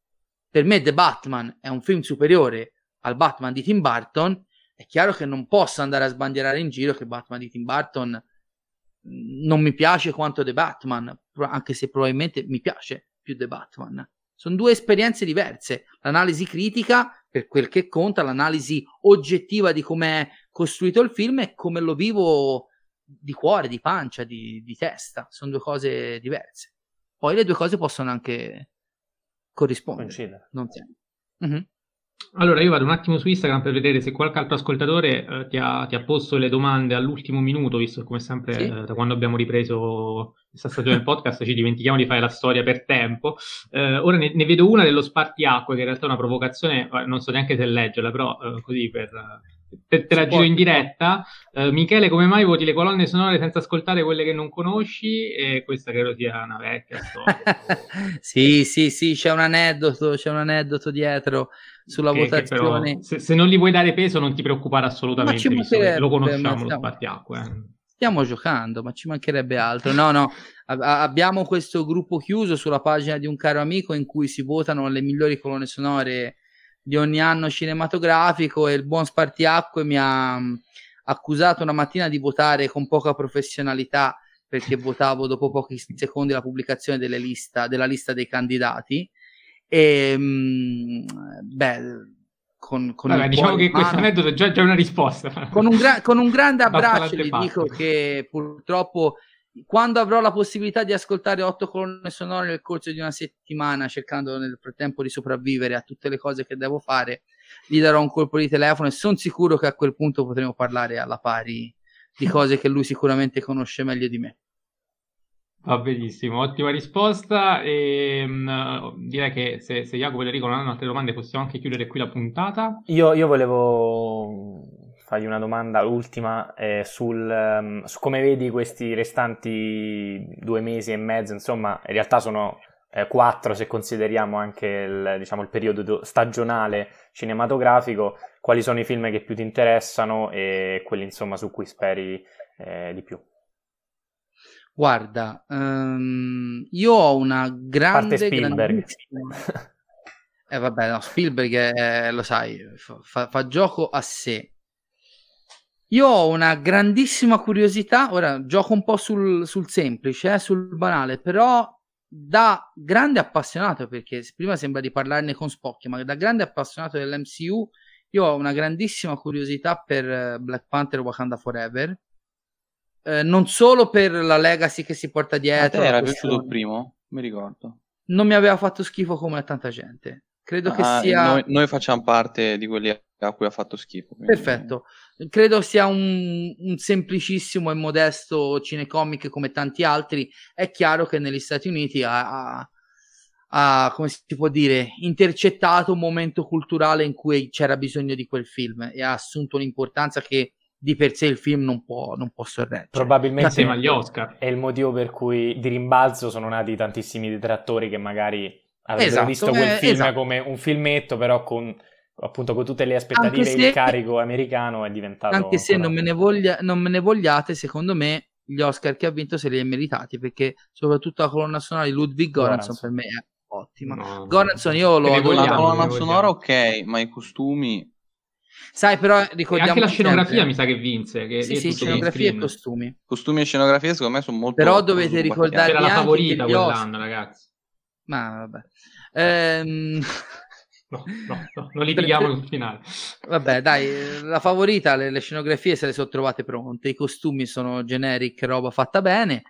Per me The Batman è un film superiore al Batman di Tim Burton è chiaro che non posso andare a sbandierare in giro che Batman di Tim Burton mm, non mi piace quanto The Batman, anche se probabilmente mi piace più The Batman. Sono due esperienze diverse. L'analisi critica, per quel che conta, l'analisi oggettiva di come è costruito il film e come lo vivo di cuore, di pancia, di, di testa. Sono due cose diverse. Poi le due cose possono anche corrispondere. Non sempre. Mm-hmm. Allora, io vado un attimo su Instagram per vedere se qualche altro ascoltatore eh, ti, ha, ti, ha, posto le domande all'ultimo minuto, visto come sempre sì. eh, da quando abbiamo ripreso questa stagione del podcast ci dimentichiamo di fare la storia per tempo. Eh, ora ne, ne, vedo una dello spartiacque, che in realtà è una provocazione, eh, non so neanche se leggerla, però eh, così per, te, te la giro in diretta. Uh, Michele, come mai voti le colonne sonore senza ascoltare quelle che non conosci? E questa credo sia una vecchia storia. [LAUGHS] sì, sì, sì, c'è un aneddoto, c'è un aneddoto dietro sulla che, votazione. Che però, se, se, non gli vuoi dare peso, non ti preoccupare assolutamente, lo conosciamo lo spartiacque. Stiamo giocando, ma ci mancherebbe altro. No, no, [LAUGHS] a- abbiamo questo gruppo chiuso sulla pagina di un caro amico in cui si votano le migliori colonne sonore di ogni anno cinematografico e il buon Spartiacque mi ha mm, accusato una mattina di votare con poca professionalità perché [LAUGHS] votavo dopo pochi secondi la pubblicazione lista, della lista dei candidati e mm, beh con, con Vabbè, diciamo che questo aneddoto è già, già una risposta. Con un, gra- con un grande abbraccio gli dico che purtroppo quando avrò la possibilità di ascoltare otto colonne sonore nel corso di una settimana, cercando nel frattempo di sopravvivere a tutte le cose che devo fare, gli darò un colpo di telefono e sono sicuro che a quel punto potremo parlare alla pari di cose che lui sicuramente conosce meglio di me. Va benissimo, ottima risposta. E, um, direi che se, se Jacopo e Enrico non hanno altre domande, possiamo anche chiudere qui la puntata. Io, io volevo fargli una domanda, l'ultima, eh, sul, um, su come vedi questi restanti due mesi e mezzo. Insomma, in realtà sono eh, quattro se consideriamo anche il, diciamo, il periodo stagionale cinematografico. Quali sono i film che più ti interessano e quelli insomma su cui speri eh, di più? Guarda, um, io ho una grande... Parte Spielberg. eh vabbè, no, Spielberg è, lo sai, fa, fa, gioco a sé. Io ho una grandissima curiosità, ora gioco un po' sul, sul semplice, eh, sul banale, però da grande appassionato, perché prima sembra di parlarne con spocchio, ma da grande appassionato dell'MCU, io ho una grandissima curiosità per eh, Black Panther Wakanda Forever eh, non solo per la legacy che si porta dietro. A te era piaciuto il primo? Mi ricordo. Non mi aveva fatto schifo come a tanta gente. Credo ah, che sia. Noi, noi, facciamo parte di quelli a cui ha fatto schifo. Quindi... Perfetto. Credo sia un, un, semplicissimo e modesto cinecomic come tanti altri. È chiaro che negli Stati Uniti ha, ha, ha, come si può dire, intercettato un momento culturale in cui c'era bisogno di quel film e ha assunto un'importanza che di per sé il film non può, non può sorreggere. Probabilmente agli Oscar. è il motivo per cui di rimbalzo sono nati tantissimi detrattori che magari avrebbero esatto, visto quel eh, film esatto. come un filmetto, però con appunto con tutte le aspettative se, il carico americano è diventato anche se non me, ne voglia, non me ne vogliate secondo me gli Oscar che ha vinto se li ha meritati perché soprattutto la colonna sonora di Ludwig Göransson per me è ottima. No, Göransson io lo adoro. la colonna sonora ok ma i costumi Sai, però ricordiamo. E anche la scenografia sempre. mi sa che vinse. Che sì, sì, scenografia e costumi. Costumi e scenografia, secondo me, sono molto. Però dovete ricordare. Era la favorita quell'anno, ragazzi. Ma vabbè. Ehm... [LAUGHS] No, no, no, non litighiamo sul finale. Vabbè, dai, la favorita, le, le, scenografie se le sono trovate pronte, i costumi sono generic, roba fatta bene.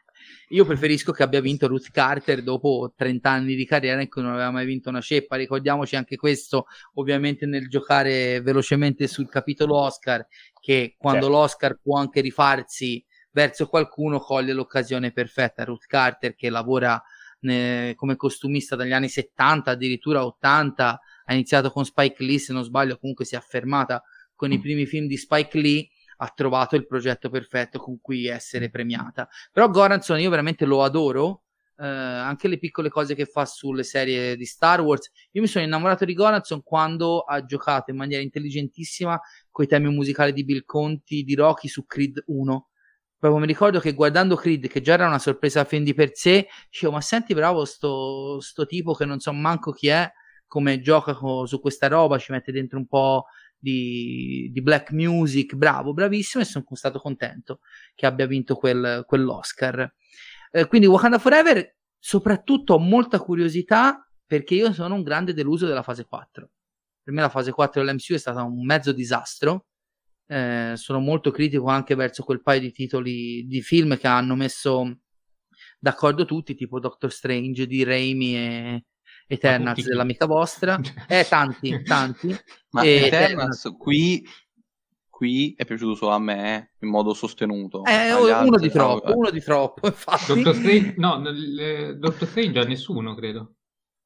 Io preferisco che abbia vinto Ruth Carter dopo 30 anni di carriera in cui non aveva mai vinto una ceppa. Ricordiamoci anche questo, ovviamente, nel giocare velocemente sul capitolo Oscar, che quando certo. l'Oscar può anche rifarsi verso qualcuno, coglie l'occasione perfetta. Ruth Carter, che lavora ne, come costumista dagli anni 70, addirittura 80, ha iniziato con Spike Lee, se non sbaglio, comunque si è affermata con i mm. primi film di Spike Lee ha trovato il progetto perfetto con cui essere premiata. Però Goranson io veramente lo adoro. Eh, anche le piccole cose che fa sulle serie di Star Wars. Io mi sono innamorato di Goranson quando ha giocato in maniera intelligentissima con i temi musicali di Bill Conti, di Rocky su Creed 1. Proprio mi ricordo che guardando Creed, che già era una sorpresa film di per sé, dicevo, ma senti bravo sto, sto tipo che non so manco chi è, come gioca co- su questa roba, ci mette dentro un po' di, di, black music, bravo, bravissimo e sono stato contento che abbia vinto quel, quell'Oscar. Eh, quindi Wakanda Forever, soprattutto ho molta curiosità perché io sono un grande deluso della fase 4. Per me la fase 4 dell'MCU è stata un mezzo disastro. Eh, sono molto critico anche verso quel paio di titoli di film che hanno messo d'accordo tutti, tipo Doctor Strange di Raimi e, Eternals dell'amica vostra. [LAUGHS] Eh, tanti, tanti. [LAUGHS] Ma e Eternals qui, qui è piaciuto solo a me in modo sostenuto. Eh, uno di troppo, uno di troppo, [LAUGHS] infatti. Doctor Strange, no, Doctor Strange a nessuno, credo.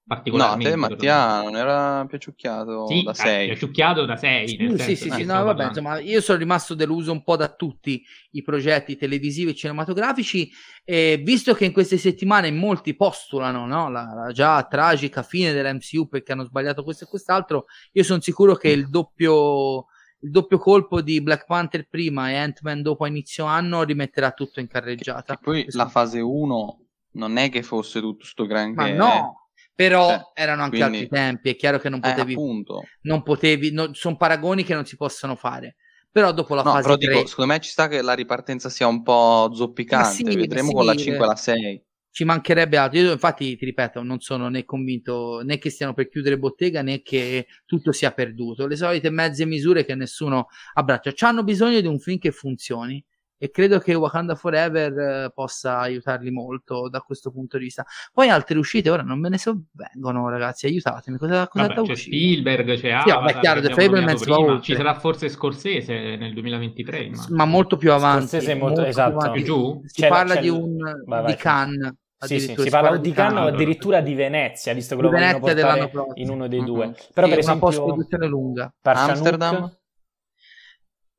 Particolarmente. No, te Mattia non era piaciucchiato sì, da 6. piaciucchiato da 6. Sì, sì, sì, sì no, vabbè, insomma, io sono rimasto deluso un po' da tutti i progetti televisivi e cinematografici e visto che in queste settimane molti postulano no, la, la, già tragica fine dell'MCU perché hanno sbagliato questo e quest'altro, io sono sicuro che il doppio il doppio colpo di Black Panther prima e Ant-Man dopo a inizio anno rimetterà tutto in carreggiata. E poi la fase 1 non è che fosse tutto sto granché. Ma no, però cioè, erano anche quindi... altri tempi, è chiaro che non eh, potevi... Eh, non potevi no, sono paragoni che non si possono fare. Però dopo la no, fase però 3... dico, secondo me ci sta che la ripartenza sia un po' zoppicante, sì, vedremo sì, con la 5 e la 6 ci mancherebbe altro. Io infatti ti ripeto, non sono né convinto né che stiano per chiudere bottega né che tutto sia perduto. Le solite mezze misure che nessuno abbraccia. Hanno bisogno di un film che funzioni e credo che Wakanda Forever eh, possa aiutarli molto da questo punto di vista. Poi altre uscite ora non me ne sovvengono, ragazzi, aiutatemi. Cosa, cosa vabbè, c'è uscito? Spielberg, c'è sì, Avatar, chiaro, The Fablemans va Ci sarà forse Scorsese nel 2023, immagino. ma molto più avanti. Scorsese molto, molto esatto. Più, più giù? Si c'è, parla c'è di un vai, vai, di Cannes. Sì, sì, si parla di Cannes addirittura di Venezia, visto che lo vogliono portare in uno dei due. Mm-hmm. Però sì, per esempio... Una post-produzione lunga. Amsterdam?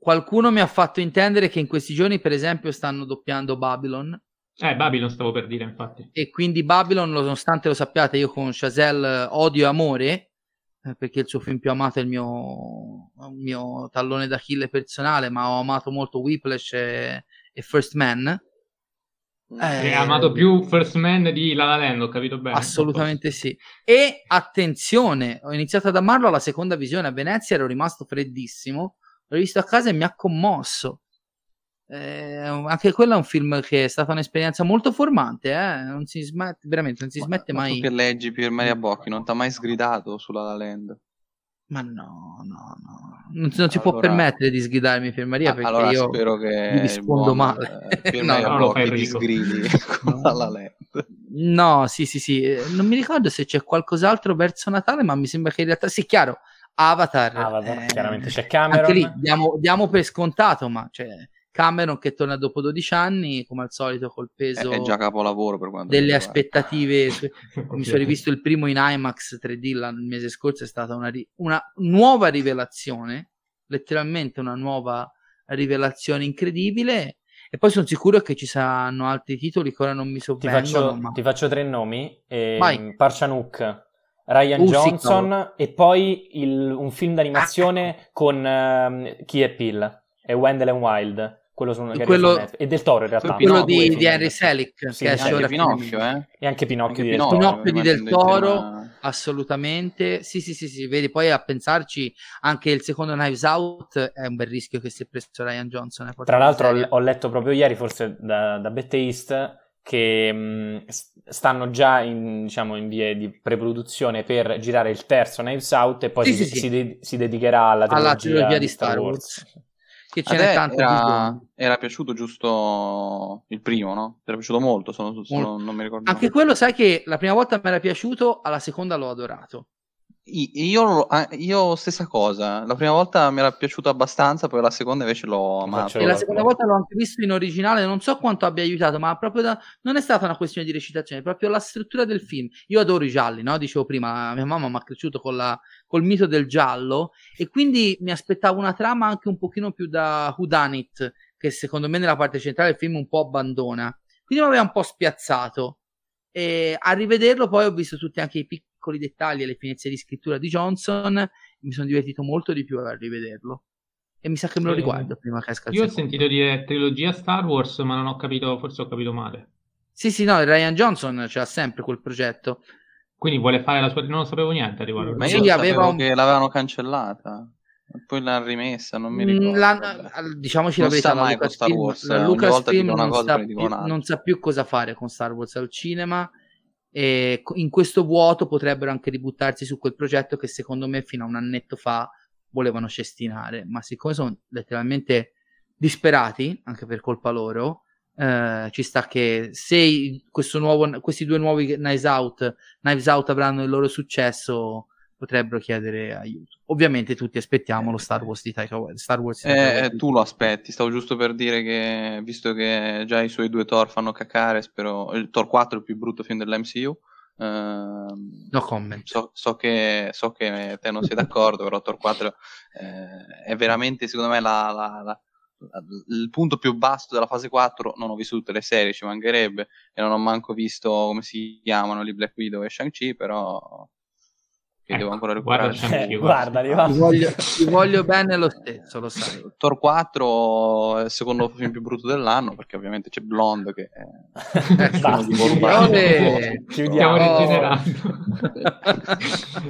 Qualcuno mi ha fatto intendere che in questi giorni, per esempio, stanno doppiando Babylon. Eh, Babylon stavo per dire, infatti. E quindi Babylon, nonostante lo sappiate, io con Chazelle odio e amore, eh, perché il suo film più amato è il mio, il mio tallone d'Achille personale, ma ho amato molto Whiplash e, e First Man eh, è amato più First Man di La La Land, ho capito bene. Assolutamente sì. E attenzione, ho iniziato ad amarlo alla seconda visione a Venezia, ero rimasto freddissimo, l'ho visto a casa e mi ha commosso. Eh, anche quello è un film che è stata un'esperienza molto formante, eh? non si smette, veramente non si ma, smette mai. Tu che leggi Pier Maria Bocchi, non ti ha mai sgridato sulla La Land? Ma no, no, no. Non, non si può permettere di sgridarmi per Maria perché allora io spero che mi rispondo buon, male. Eh, [LAUGHS] no, no, fai ti sgridi [LAUGHS] con la LED. No, sì, sì, sì. Non mi ricordo se c'è qualcos'altro verso Natale, ma mi sembra che in realtà sì, chiaro. Avatar, Avatar eh, chiaramente c'è Cameron. Anche lì diamo, diamo per scontato, ma cioè, Cameron che torna dopo 12 anni, come al solito col peso è già capolavoro per quanto delle aspettative. [LAUGHS] mi sono rivisto il primo in IMAX 3D il mese scorso, è stata una, ri- una nuova rivelazione, letteralmente una nuova rivelazione incredibile. E poi sono sicuro che ci saranno altri titoli che ora non mi sovvengono. Ti faccio, ma... ti faccio tre nomi: eh, Parchanuk, Ryan uh, Johnson sì, e poi il, un film d'animazione ah. con uh, Key e Pill e Wendell and Wild quello su quello, e del Toro in realtà quello no, di, di Henry Selick sì, che anche Pinocchio eh? e anche Pinocchio, anche di, Pinocchio, Pinocchio di Del Toro tema... assolutamente. Sì sì sì sì vedi poi a pensarci anche il secondo Knives Out è un bel rischio che si è preso Ryan Johnson eh, tra l'altro ho, ho, letto proprio ieri forse da, da Bette East che mh, stanno già in, diciamo, in vie di preproduzione per girare il terzo Knives Out e poi sì, si, sì, si, de- si, dedicherà alla trilogia, alla trilogia di Star Wars. Wars che ce n'è tanto era, era, piaciuto giusto il primo, no? Ti era piaciuto molto, sono, sono, non mi ricordo. Anche quello, sai che la prima volta mi era piaciuto, alla seconda l'ho adorato. Io, io, stessa cosa, la prima volta mi era piaciuto abbastanza, poi la seconda invece l'ho amato. E la seconda volta l'ho anche visto in originale, non so quanto abbia aiutato, ma proprio da... non è stata una questione di recitazione, è proprio la struttura del film. Io adoro i gialli, no? Dicevo prima, mia mamma mi ha cresciuto con la... col mito del giallo e quindi mi aspettavo una trama anche un pochino più da Whodunit, che secondo me nella parte centrale del film un po' abbandona. Quindi mi aveva un po' spiazzato. E a rivederlo poi ho visto tutti anche i piccoli piccoli dettagli e le finezze di scrittura di Johnson, mi sono divertito molto di più a rivederlo. E mi sa che me lo riguardo prima che esca Io ho sentito dire trilogia Star Wars, ma non ho capito, forse ho capito male. Sì, sì, no, Ryan Johnson c'ha sempre quel progetto. Quindi vuole fare la sua... Non sapevo niente a riguardo. Ma io sì, aveva un... che l'avevano cancellata. Poi l'hanno rimessa, non mi ricordo. La, diciamoci non la verità, la Lucasfilm, la Lucasfilm non, non sa più cosa fare con Star Wars al cinema e in questo vuoto potrebbero anche ributtarsi su quel progetto che secondo me fino a un annetto fa volevano cestinare, ma siccome sono letteralmente disperati, anche per colpa loro, eh, ci sta che se nuovo, questi due nuovi Knives Out, Knives Out avranno il loro successo, potrebbero chiedere aiuto. Ovviamente tutti aspettiamo lo Star Wars di Taika Star Wars eh, tu lo aspetti, stavo giusto per dire che visto che già i suoi due Thor fanno cacare, spero il Thor 4 è il più brutto film dell'MCU, Uh, no comment. So, so, che, so, che, te non sei d'accordo, però Tor 4 eh, è veramente, secondo me, la, la, la, il punto più basso della fase 4. Non ho visto tutte le serie, ci mancherebbe, e non ho manco visto come si chiamano lì Black Widow e Shang-Chi, però che ecco, devo ancora recuperare. Eh, guarda, ti voglio, ti voglio bene lo stesso, lo sai. Thor 4 è il secondo film più brutto dell'anno, perché ovviamente c'è Blonde che è [LAUGHS] Basta, chiudiamo rigenerando.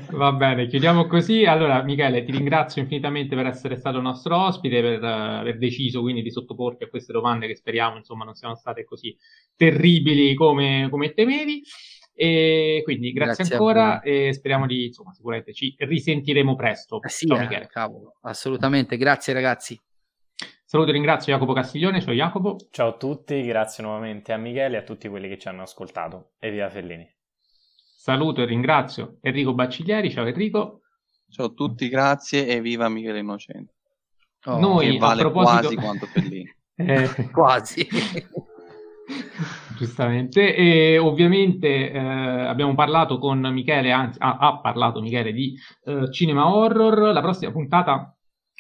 [LAUGHS] Va bene, chiudiamo così. Allora, Michele, ti ringrazio infinitamente per essere stato nostro ospite, per uh, aver deciso quindi di sottoporti a queste domande che speriamo insomma non siano state così terribili come, come temevi. E quindi grazie, grazie ancora e speriamo di, insomma, sicuramente ci risentiremo presto. Eh sì, Ciao, eh, cavolo, assolutamente, grazie ragazzi. Saluto e ringrazio Jacopo Castiglione, ciao Jacopo. Ciao a tutti, grazie nuovamente a Michele e a tutti quelli che ci hanno ascoltato. E via Fellini. Saluto e ringrazio Enrico Bacciglieri, ciao Enrico. Ciao a tutti, grazie e viva Michele Innocente. Oh, Noi, vale proposito... quasi quanto Fellini. [LAUGHS] eh... quasi. [LAUGHS] Giustamente, e ovviamente eh, abbiamo parlato con Michele, anzi ha, ha parlato Michele di eh, cinema horror, la prossima puntata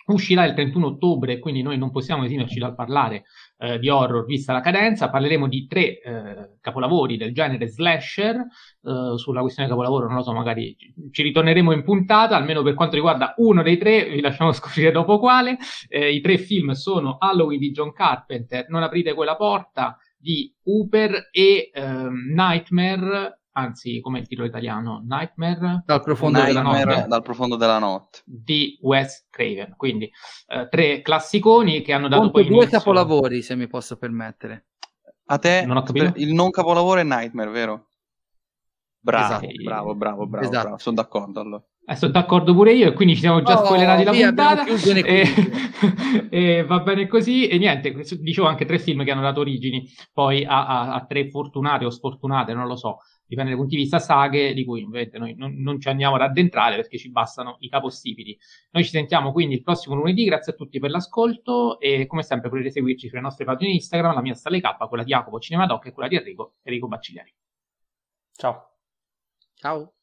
uscirà il 31 ottobre, quindi noi non possiamo esimerci dal parlare eh, di horror vista la cadenza, parleremo di tre eh, capolavori del genere slasher, eh, sulla questione capolavoro non lo so, magari ci ritorneremo in puntata, almeno per quanto riguarda uno dei tre, vi lasciamo [LAUGHS] scoprire dopo quale, eh, i tre film sono Halloween di John Carpenter, Non aprite quella porta, di Uber e um, Nightmare, anzi, come il titolo italiano? Nightmare dal profondo, Nightmare della, notte, dal profondo della notte di Wes Craven. Quindi uh, tre classiconi che hanno dato Conto poi due inizio... capolavori, se mi posso permettere. A te non il non capolavoro è Nightmare, vero? Bravo, esatto. bravo, bravo, bravo, esatto. bravo, sono d'accordo allora. Eh, sono d'accordo pure io e quindi ci siamo già oh, spoilerati la puntata. e, e, [LAUGHS] va bene così. E niente, dicevo anche tre film che hanno dato origini. Poi a, a, a, tre fortunate o sfortunate, non lo so. Dipende dai punti di vista saghe di cui ovviamente noi non, non, ci andiamo ad addentrare perché ci bastano i capostipiti. Noi ci sentiamo quindi il prossimo lunedì. Grazie a tutti per l'ascolto e come sempre potete seguirci sulle nostre pagine Instagram la mia Stale K, quella di Jacopo Cinemadoc e quella di Enrico Enrico Baccigliari ciao. Ciao